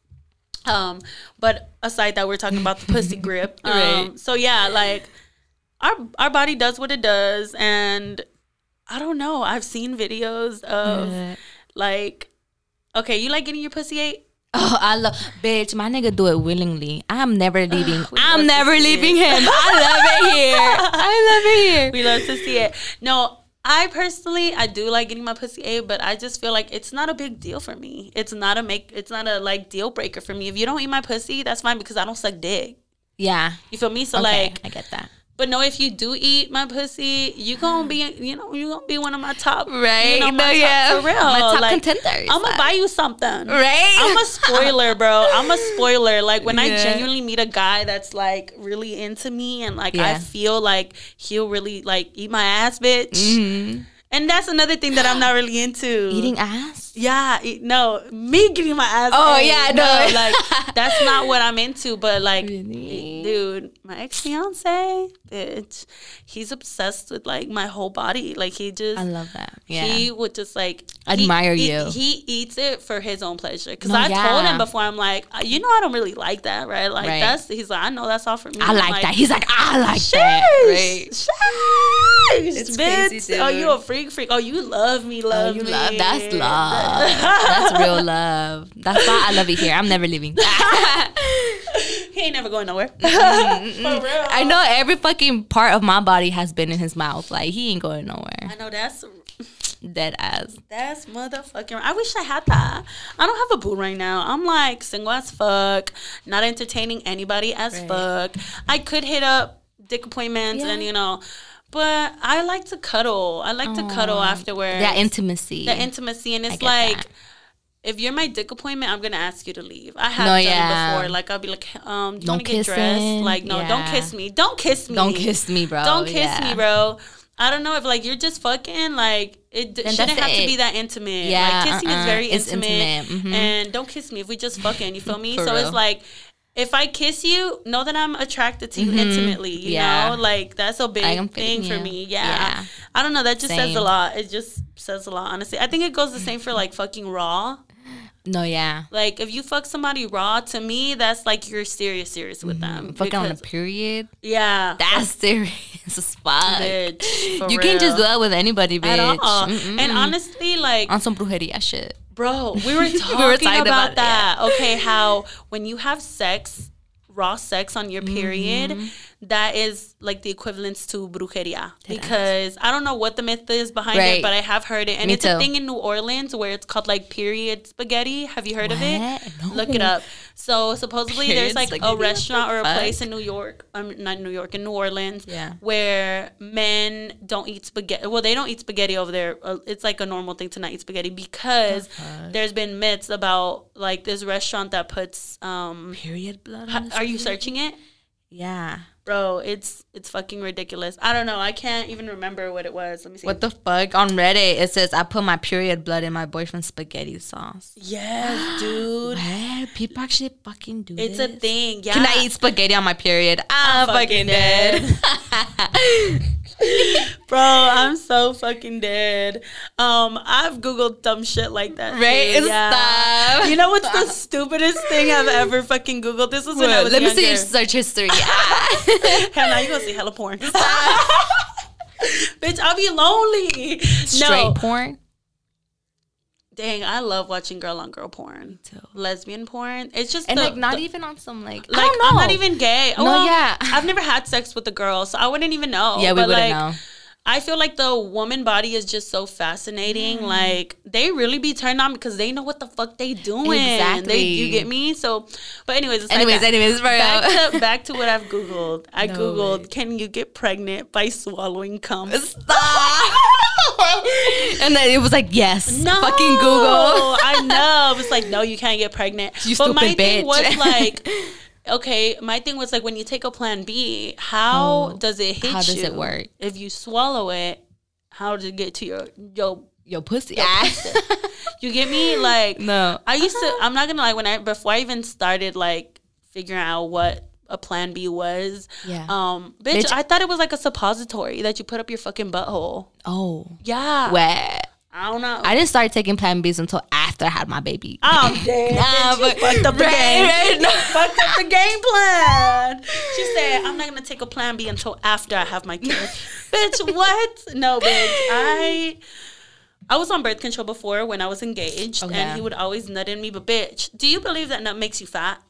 [SPEAKER 2] Um, but aside that, we're talking about the pussy grip. Um,
[SPEAKER 1] Right.
[SPEAKER 2] So yeah, like our our body does what it does, and I don't know. I've seen videos of
[SPEAKER 1] Yeah.
[SPEAKER 2] like, okay, you like getting your pussy ate.
[SPEAKER 1] Oh, I love, bitch. My nigga do it willingly. I'm never leaving. I'm never leaving
[SPEAKER 2] it.
[SPEAKER 1] him. I love it here. I love it here.
[SPEAKER 2] We love to see it. No, I personally I do like getting my pussy ate, but I just feel like it's not a big deal for me. It's not a make it's not a like deal breaker for me. If you don't eat my pussy, that's fine because I don't suck dick.
[SPEAKER 1] Yeah.
[SPEAKER 2] You feel me? So
[SPEAKER 1] Okay,
[SPEAKER 2] like
[SPEAKER 1] I get that.
[SPEAKER 2] But no, if you do eat my pussy, you gonna be you know, you gonna be one of my top
[SPEAKER 1] Right.
[SPEAKER 2] You know, my
[SPEAKER 1] No,
[SPEAKER 2] top,
[SPEAKER 1] yeah.
[SPEAKER 2] For real.
[SPEAKER 1] My top
[SPEAKER 2] like,
[SPEAKER 1] contenders.
[SPEAKER 2] I'm gonna buy you something.
[SPEAKER 1] Right?
[SPEAKER 2] I'm a spoiler, bro. I'm a spoiler. Like when I genuinely meet a guy that's like really into me and like I feel like he'll really like eat my ass, bitch.
[SPEAKER 1] Mhm.
[SPEAKER 2] And that's another thing that I'm not really into.
[SPEAKER 1] Eating ass?
[SPEAKER 2] Yeah, e- no, me getting my ass.
[SPEAKER 1] Oh, yeah, no.
[SPEAKER 2] like that's not what I'm into. But like,
[SPEAKER 1] Really?
[SPEAKER 2] dude, my ex fiance, bitch, he's obsessed with like my whole body. Like he just,
[SPEAKER 1] I love that. Yeah.
[SPEAKER 2] he would just like
[SPEAKER 1] Admire
[SPEAKER 2] he,
[SPEAKER 1] you.
[SPEAKER 2] He eats it for his own pleasure. Because
[SPEAKER 1] No,
[SPEAKER 2] I told him before, I'm like, "Uh, you know, I don't really like that, right? Like
[SPEAKER 1] Right.
[SPEAKER 2] that's he's like, I know that's all for me.
[SPEAKER 1] I
[SPEAKER 2] I'm
[SPEAKER 1] like that. He's like, I like that. Right.
[SPEAKER 2] Sheesh, sheesh,
[SPEAKER 1] It's
[SPEAKER 2] bitch.
[SPEAKER 1] crazy,
[SPEAKER 2] Oh,
[SPEAKER 1] dude.
[SPEAKER 2] you a freak, freak. Oh, you love me, love
[SPEAKER 1] Oh,
[SPEAKER 2] love
[SPEAKER 1] you
[SPEAKER 2] me.
[SPEAKER 1] love that's love. that's real love. That's why I love it here. I'm never leaving.
[SPEAKER 2] he ain't never going nowhere. For real.
[SPEAKER 1] I know every fucking part of my body has been in his mouth. Like he ain't going nowhere.
[SPEAKER 2] I know that's
[SPEAKER 1] Dead ass.
[SPEAKER 2] that's motherfucking. I wish I had that. I don't have a boo right now. I'm like single as fuck, not entertaining anybody as
[SPEAKER 1] Right.
[SPEAKER 2] fuck. I could hit up dick appointments and you know, but I like to cuddle. I like to cuddle afterwards.
[SPEAKER 1] That intimacy.
[SPEAKER 2] the intimacy, and it's like.
[SPEAKER 1] that.
[SPEAKER 2] If you're my dick appointment, I'm gonna ask you to leave. I have
[SPEAKER 1] No,
[SPEAKER 2] done
[SPEAKER 1] yeah.
[SPEAKER 2] it before. Like I'll be like, um, do you
[SPEAKER 1] Don't
[SPEAKER 2] want to get dressed? Like, no, don't kiss me. Don't kiss me.
[SPEAKER 1] Don't kiss me, bro.
[SPEAKER 2] Don't kiss
[SPEAKER 1] Yeah.
[SPEAKER 2] me, bro. I don't know if like you're just fucking like it d- shouldn't have to be that intimate.
[SPEAKER 1] Yeah,
[SPEAKER 2] like kissing is
[SPEAKER 1] uh-uh.
[SPEAKER 2] very
[SPEAKER 1] It's
[SPEAKER 2] intimate,
[SPEAKER 1] intimate, mhm.
[SPEAKER 2] and don't kiss me if we just fucking. You feel me? So it's like. If I kiss you, know that I'm attracted to you
[SPEAKER 1] Mhm.
[SPEAKER 2] intimately. You
[SPEAKER 1] Yeah.
[SPEAKER 2] know, like that's a big thing for me. Yeah.
[SPEAKER 1] Yeah.
[SPEAKER 2] I don't know. That just says a lot. It just says a lot. Honestly, I think it goes the same for like fucking raw.
[SPEAKER 1] No, yeah.
[SPEAKER 2] Like if you fuck somebody raw, to me, that's like you're serious, serious with them.
[SPEAKER 1] Fucking on a period.
[SPEAKER 2] yeah,
[SPEAKER 1] That's serious as fuck.
[SPEAKER 2] bitch.
[SPEAKER 1] You can't just do
[SPEAKER 2] real.
[SPEAKER 1] that with anybody, bitch.
[SPEAKER 2] at all.
[SPEAKER 1] Mm-mm.
[SPEAKER 2] And honestly, like,
[SPEAKER 1] on some brujeria shit.
[SPEAKER 2] bro, we were talking,
[SPEAKER 1] were talking
[SPEAKER 2] about,
[SPEAKER 1] about it,
[SPEAKER 2] that. Okay, how when you have sex, raw sex on your period,
[SPEAKER 1] Mm-hmm.
[SPEAKER 2] That is like the equivalence to brujeria. Because I don't know what the myth is behind it, but I have heard it, and
[SPEAKER 1] Me
[SPEAKER 2] it's a thing in New Orleans where it's called like period spaghetti. Have you heard of it?
[SPEAKER 1] What?
[SPEAKER 2] Look it up. So supposedly
[SPEAKER 1] Period
[SPEAKER 2] there's like
[SPEAKER 1] spaghetti?
[SPEAKER 2] a restaurant or a place in New York, um, not New York, in New Orleans,
[SPEAKER 1] Yeah.
[SPEAKER 2] where men don't eat spaghetti. Well, they don't eat spaghetti over there. Uh, It's like a normal thing to not eat spaghetti because there's been myths about like this restaurant that puts. um
[SPEAKER 1] Period blood.
[SPEAKER 2] ha- Are you searching it?
[SPEAKER 1] Yeah.
[SPEAKER 2] Bro, it's it's fucking ridiculous. I don't know. I can't even remember what it was. Let me see.
[SPEAKER 1] What the fuck? On Reddit, it says I put my period blood in my boyfriend's spaghetti sauce.
[SPEAKER 2] Yes, dude.
[SPEAKER 1] What? People actually fucking do it.
[SPEAKER 2] It's a thing. Yeah.
[SPEAKER 1] Can I eat spaghetti on my period? I'm,
[SPEAKER 2] fucking
[SPEAKER 1] fucking dead.
[SPEAKER 2] Bro, I'm so fucking dead. Um, I've googled dumb shit like that.
[SPEAKER 1] Right?
[SPEAKER 2] too.
[SPEAKER 1] Stop.
[SPEAKER 2] You know what's the stupidest thing I've ever fucking googled? This was when I was
[SPEAKER 1] Let me see your search history.
[SPEAKER 2] Hell, now you gonna see hella porn. Bitch, I'll be lonely.
[SPEAKER 1] Straight
[SPEAKER 2] no,
[SPEAKER 1] porn.
[SPEAKER 2] Dang, I love watching girl on girl porn,
[SPEAKER 1] too.
[SPEAKER 2] lesbian porn. It's just
[SPEAKER 1] And
[SPEAKER 2] the-
[SPEAKER 1] like not
[SPEAKER 2] the-
[SPEAKER 1] even on some like,
[SPEAKER 2] like
[SPEAKER 1] I don't know.
[SPEAKER 2] I'm not even gay.
[SPEAKER 1] No,
[SPEAKER 2] Well,
[SPEAKER 1] yeah.
[SPEAKER 2] I've never had sex with a girl, so I wouldn't even know.
[SPEAKER 1] Yeah, we
[SPEAKER 2] But,
[SPEAKER 1] wouldn't
[SPEAKER 2] like,
[SPEAKER 1] know.
[SPEAKER 2] I feel like the woman body is just so fascinating. Mm. Like they really be turned on because they know what the fuck they doing. They,
[SPEAKER 1] Exactly.
[SPEAKER 2] you get me? So, but anyways,
[SPEAKER 1] Anyways,
[SPEAKER 2] that,
[SPEAKER 1] anyways,
[SPEAKER 2] back to back to what I've googled. I
[SPEAKER 1] No
[SPEAKER 2] googled,
[SPEAKER 1] way.
[SPEAKER 2] can you get pregnant by swallowing cum?
[SPEAKER 1] Stop. and then it was like, yes.
[SPEAKER 2] No,
[SPEAKER 1] Fucking Google.
[SPEAKER 2] I know. It's like, no, you can't get pregnant.
[SPEAKER 1] You
[SPEAKER 2] but my
[SPEAKER 1] stupid
[SPEAKER 2] thing
[SPEAKER 1] bitch.
[SPEAKER 2] was like, okay, my thing was like, when you take a Plan B, how
[SPEAKER 1] Oh,
[SPEAKER 2] does it hit
[SPEAKER 1] how does
[SPEAKER 2] you?
[SPEAKER 1] it work?
[SPEAKER 2] If you swallow it, how does it get to your your?
[SPEAKER 1] Yo, pussy.
[SPEAKER 2] You get me? Like,
[SPEAKER 1] no.
[SPEAKER 2] I used to. I'm not gonna lie. When I before I even started like figuring out what a Plan B was,
[SPEAKER 1] Yeah.
[SPEAKER 2] um, bitch,
[SPEAKER 1] Bitch.
[SPEAKER 2] I thought it was like a suppository that you put up your fucking butthole.
[SPEAKER 1] Oh.
[SPEAKER 2] Yeah,
[SPEAKER 1] What?
[SPEAKER 2] I don't know.
[SPEAKER 1] I didn't start taking Plan Bs until after I had my baby.
[SPEAKER 2] Oh damn!
[SPEAKER 1] Nah,
[SPEAKER 2] bitch,
[SPEAKER 1] but-
[SPEAKER 2] fucked up the
[SPEAKER 1] right,
[SPEAKER 2] game.
[SPEAKER 1] right, no.
[SPEAKER 2] fucked up the game plan. She said, "I'm not gonna take a Plan B until after I have my kid." bitch, what? No, bitch. I I was on birth control before when I was engaged,
[SPEAKER 1] Okay.
[SPEAKER 2] and he would always nut in me. But bitch, do you believe that nut makes you fat?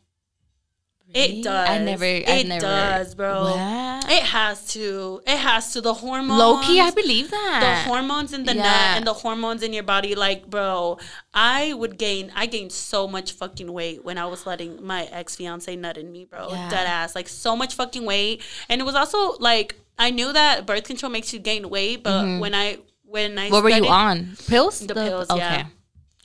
[SPEAKER 2] It does.
[SPEAKER 1] I never-
[SPEAKER 2] It
[SPEAKER 1] never-
[SPEAKER 2] does, bro.
[SPEAKER 1] What?
[SPEAKER 2] It has to. It has to. The hormones.
[SPEAKER 1] Low key, I believe that.
[SPEAKER 2] the hormones in the nut and the hormones in your body like bro i would gain i gained so much fucking weight when i was letting my ex-fiance nut in me bro
[SPEAKER 1] Yeah.
[SPEAKER 2] dead ass like so much fucking weight and it was also like i knew that birth control makes you gain weight but when i when i
[SPEAKER 1] Mm-hmm. what were you on? Pills?
[SPEAKER 2] The pills, yeah.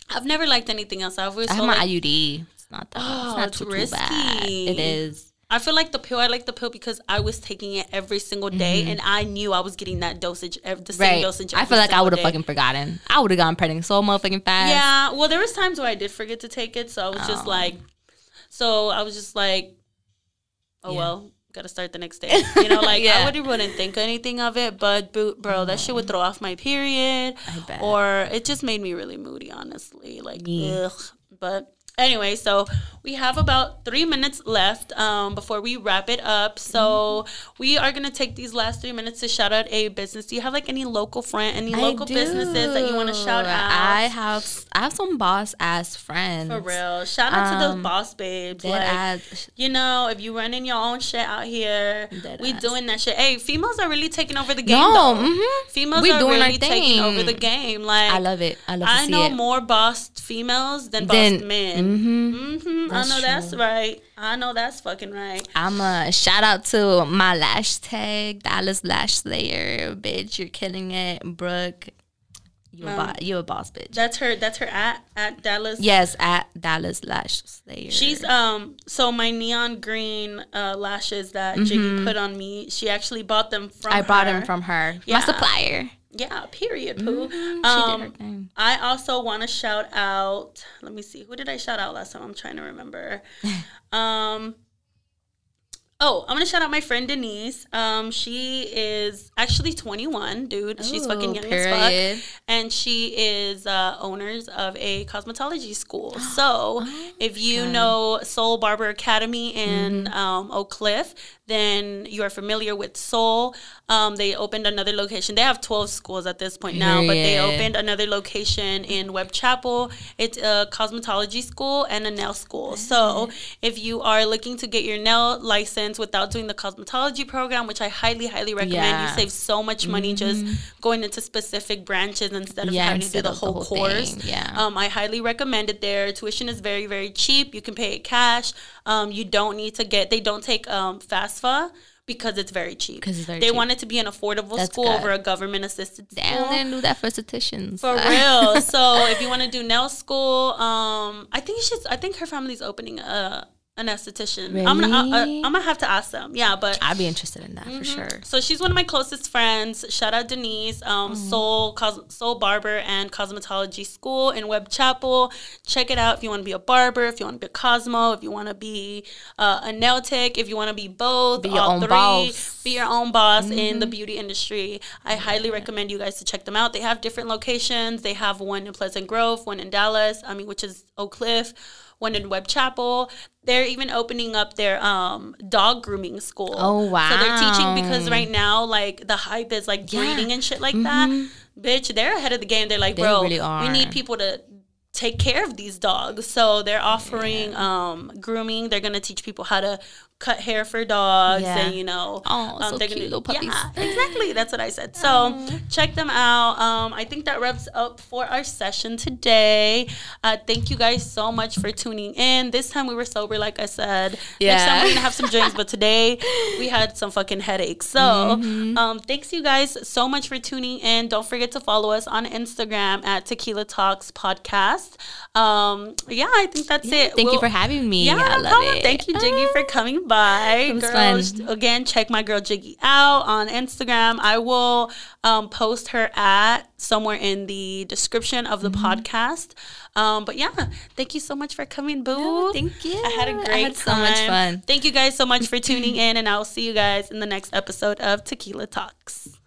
[SPEAKER 2] i've never liked anything else i've always
[SPEAKER 1] I have my
[SPEAKER 2] like
[SPEAKER 1] IUD. It's not that.
[SPEAKER 2] Oh,
[SPEAKER 1] it's not
[SPEAKER 2] it's
[SPEAKER 1] too, too bad.
[SPEAKER 2] risky.
[SPEAKER 1] It is.
[SPEAKER 2] I feel like the pill. I like the pill because I was taking it every single day, and I knew I was getting that dosage, ev- the same
[SPEAKER 1] Mm-hmm. Right.
[SPEAKER 2] dosage.
[SPEAKER 1] I feel like I would have fucking forgotten. I would have gone pregnant so motherfucking fast.
[SPEAKER 2] Yeah. Well, there was times where I did forget to take it, so I was just
[SPEAKER 1] Oh.
[SPEAKER 2] like, so I was just like, oh
[SPEAKER 1] Yeah.
[SPEAKER 2] well, gotta start the next day. You know, like
[SPEAKER 1] Yeah.
[SPEAKER 2] I wouldn't wouldn't think anything of it, but bro, bro, that shit would throw off my period,
[SPEAKER 1] I bet.
[SPEAKER 2] or it just made me really moody, honestly. Like,
[SPEAKER 1] Yeah.
[SPEAKER 2] ugh. But anyway, so we have about three minutes left um, before we wrap it up. So
[SPEAKER 1] Mm-hmm.
[SPEAKER 2] we are gonna take these last three minutes to shout out a business. Do you have like any local friend, any
[SPEAKER 1] I
[SPEAKER 2] local businesses that you want to shout out?
[SPEAKER 1] I have I have some boss ass friends.
[SPEAKER 2] For real. Shout out to those
[SPEAKER 1] Um,
[SPEAKER 2] boss babes. Like,
[SPEAKER 1] ass.
[SPEAKER 2] you know, if you running your own shit out here,
[SPEAKER 1] Dead
[SPEAKER 2] we
[SPEAKER 1] ass.
[SPEAKER 2] doing that shit. Hey, females are really taking over the game.
[SPEAKER 1] No, mhm.
[SPEAKER 2] Females
[SPEAKER 1] We
[SPEAKER 2] are
[SPEAKER 1] doing
[SPEAKER 2] really taking over the game. Like
[SPEAKER 1] I love it. I love to
[SPEAKER 2] I know
[SPEAKER 1] it.
[SPEAKER 2] more boss females than bossed men.
[SPEAKER 1] Mhm.
[SPEAKER 2] hmm I know that's right. I know that's fucking right.
[SPEAKER 1] I'm a shout out to my lash tag, Dallas Lash Slayer, bitch. You're killing it, Brooke. You a
[SPEAKER 2] Um,
[SPEAKER 1] bo- you a boss bitch.
[SPEAKER 2] That's her. That's her at at Dallas.
[SPEAKER 1] yes, at Dallas Lash Slayer.
[SPEAKER 2] She's um so my neon green uh, lashes that Jiggy put on me. She actually bought them from.
[SPEAKER 1] Mm-hmm. I
[SPEAKER 2] her.
[SPEAKER 1] him from her,
[SPEAKER 2] Yeah.
[SPEAKER 1] my supplier.
[SPEAKER 2] Yeah. Period. Pooh.
[SPEAKER 1] She did
[SPEAKER 2] Um. I also want to shout out. Let me see. Who did I shout out last time? I'm trying to remember. um. Oh, I'm gonna shout out my friend Denise. Um, she is actually 21, dude. She's fucking young
[SPEAKER 1] period.
[SPEAKER 2] as fuck, and she is uh, owners of a cosmetology school. So,
[SPEAKER 1] Oh
[SPEAKER 2] if you know Soul Barber Academy in
[SPEAKER 1] Mm-hmm.
[SPEAKER 2] um, Oak Cliff, then you are familiar with Soul. Um, they opened another location. They have 12 schools at this point now, but they opened another location in Webb Chapel. It's a cosmetology school and a nail school. So if you are looking to get your nail license without doing the cosmetology program, which I highly, highly recommend,
[SPEAKER 1] Yeah.
[SPEAKER 2] you save so much money just going into specific branches instead of
[SPEAKER 1] Yeah,
[SPEAKER 2] having to do the
[SPEAKER 1] of the
[SPEAKER 2] whole,
[SPEAKER 1] whole
[SPEAKER 2] course.
[SPEAKER 1] thing, yeah.
[SPEAKER 2] Um, I highly recommend it there. Tuition is very, very cheap. You can pay it cash. Um, you don't need to get, they don't take um, FAFSA because it's very cheap.
[SPEAKER 1] 'Cause it's very
[SPEAKER 2] they
[SPEAKER 1] cheap.
[SPEAKER 2] want it to be an affordable
[SPEAKER 1] That's
[SPEAKER 2] school
[SPEAKER 1] good.
[SPEAKER 2] over a government assisted school.
[SPEAKER 1] Damn, they didn't do that for estheticians.
[SPEAKER 2] For real. So if you want to do nail school, um, I think she's. I think her family's opening a an esthetician. I'm gonna. I, I'm gonna have to ask them. Yeah, but.
[SPEAKER 1] I'd be interested in
[SPEAKER 2] Mm-hmm.
[SPEAKER 1] that for sure.
[SPEAKER 2] So she's one of my closest friends. Shout out Denise, um,
[SPEAKER 1] Mm-hmm.
[SPEAKER 2] Soul Cos- Soul Barber and Cosmetology School in Webb Chapel. Check it out if you want to be a barber, if you want to be a Cosmo, if you want to be uh, a nail tech, if you want to be both,
[SPEAKER 1] Be your
[SPEAKER 2] all
[SPEAKER 1] own
[SPEAKER 2] three,
[SPEAKER 1] boss. Mm-hmm.
[SPEAKER 2] be your own boss in the beauty industry. I highly recommend you guys to check them out. They have different locations. They have one in Pleasant Grove, one in Dallas. I mean, which is Oak Cliff. One in Webb Chapel. They're even opening up their um, dog grooming school.
[SPEAKER 1] Oh, wow!
[SPEAKER 2] So they're teaching because right now, like the hype is like
[SPEAKER 1] Yeah. Mm-hmm.
[SPEAKER 2] breeding and shit like that. Bitch, they're ahead of the game. They're like,
[SPEAKER 1] They
[SPEAKER 2] bro,
[SPEAKER 1] really
[SPEAKER 2] we need people to take care of these dogs. So they're offering um, grooming. They're gonna teach people how to cut hair for dogs,
[SPEAKER 1] Yeah.
[SPEAKER 2] and you know,
[SPEAKER 1] Oh, so
[SPEAKER 2] they're
[SPEAKER 1] cute,
[SPEAKER 2] gonna
[SPEAKER 1] little puppies.
[SPEAKER 2] Yeah, exactly. That's what I said. So check them out. Um, I think that wraps up for our session today. Uh, thank you guys so much for tuning in. This time we were sober, like I said. yeah. Next time
[SPEAKER 1] Yeah.
[SPEAKER 2] we're gonna have some drinks, but today we had some fucking headaches. So
[SPEAKER 1] Mm-hmm.
[SPEAKER 2] um, thanks you guys so much for tuning in. Don't forget to follow us on Instagram at Tequila Talks Podcast. Um, yeah, I think that's it.
[SPEAKER 1] Thank
[SPEAKER 2] We'll-
[SPEAKER 1] you for having me.
[SPEAKER 2] yeah, no
[SPEAKER 1] love
[SPEAKER 2] problem.
[SPEAKER 1] it.
[SPEAKER 2] Thank you, Jiggy, for coming by.
[SPEAKER 1] Was
[SPEAKER 2] Girls,
[SPEAKER 1] fun.
[SPEAKER 2] again, check my girl Jiggy out on Instagram. I will um, post her at somewhere in the description of the
[SPEAKER 1] Mm-hmm.
[SPEAKER 2] podcast. Um, but yeah, thank you so much for coming, boo.
[SPEAKER 1] thank you.
[SPEAKER 2] I had a great
[SPEAKER 1] had so
[SPEAKER 2] time.
[SPEAKER 1] much fun.
[SPEAKER 2] Thank you guys so much for tuning in, and I will see you guys in the next episode of Tequila Talks.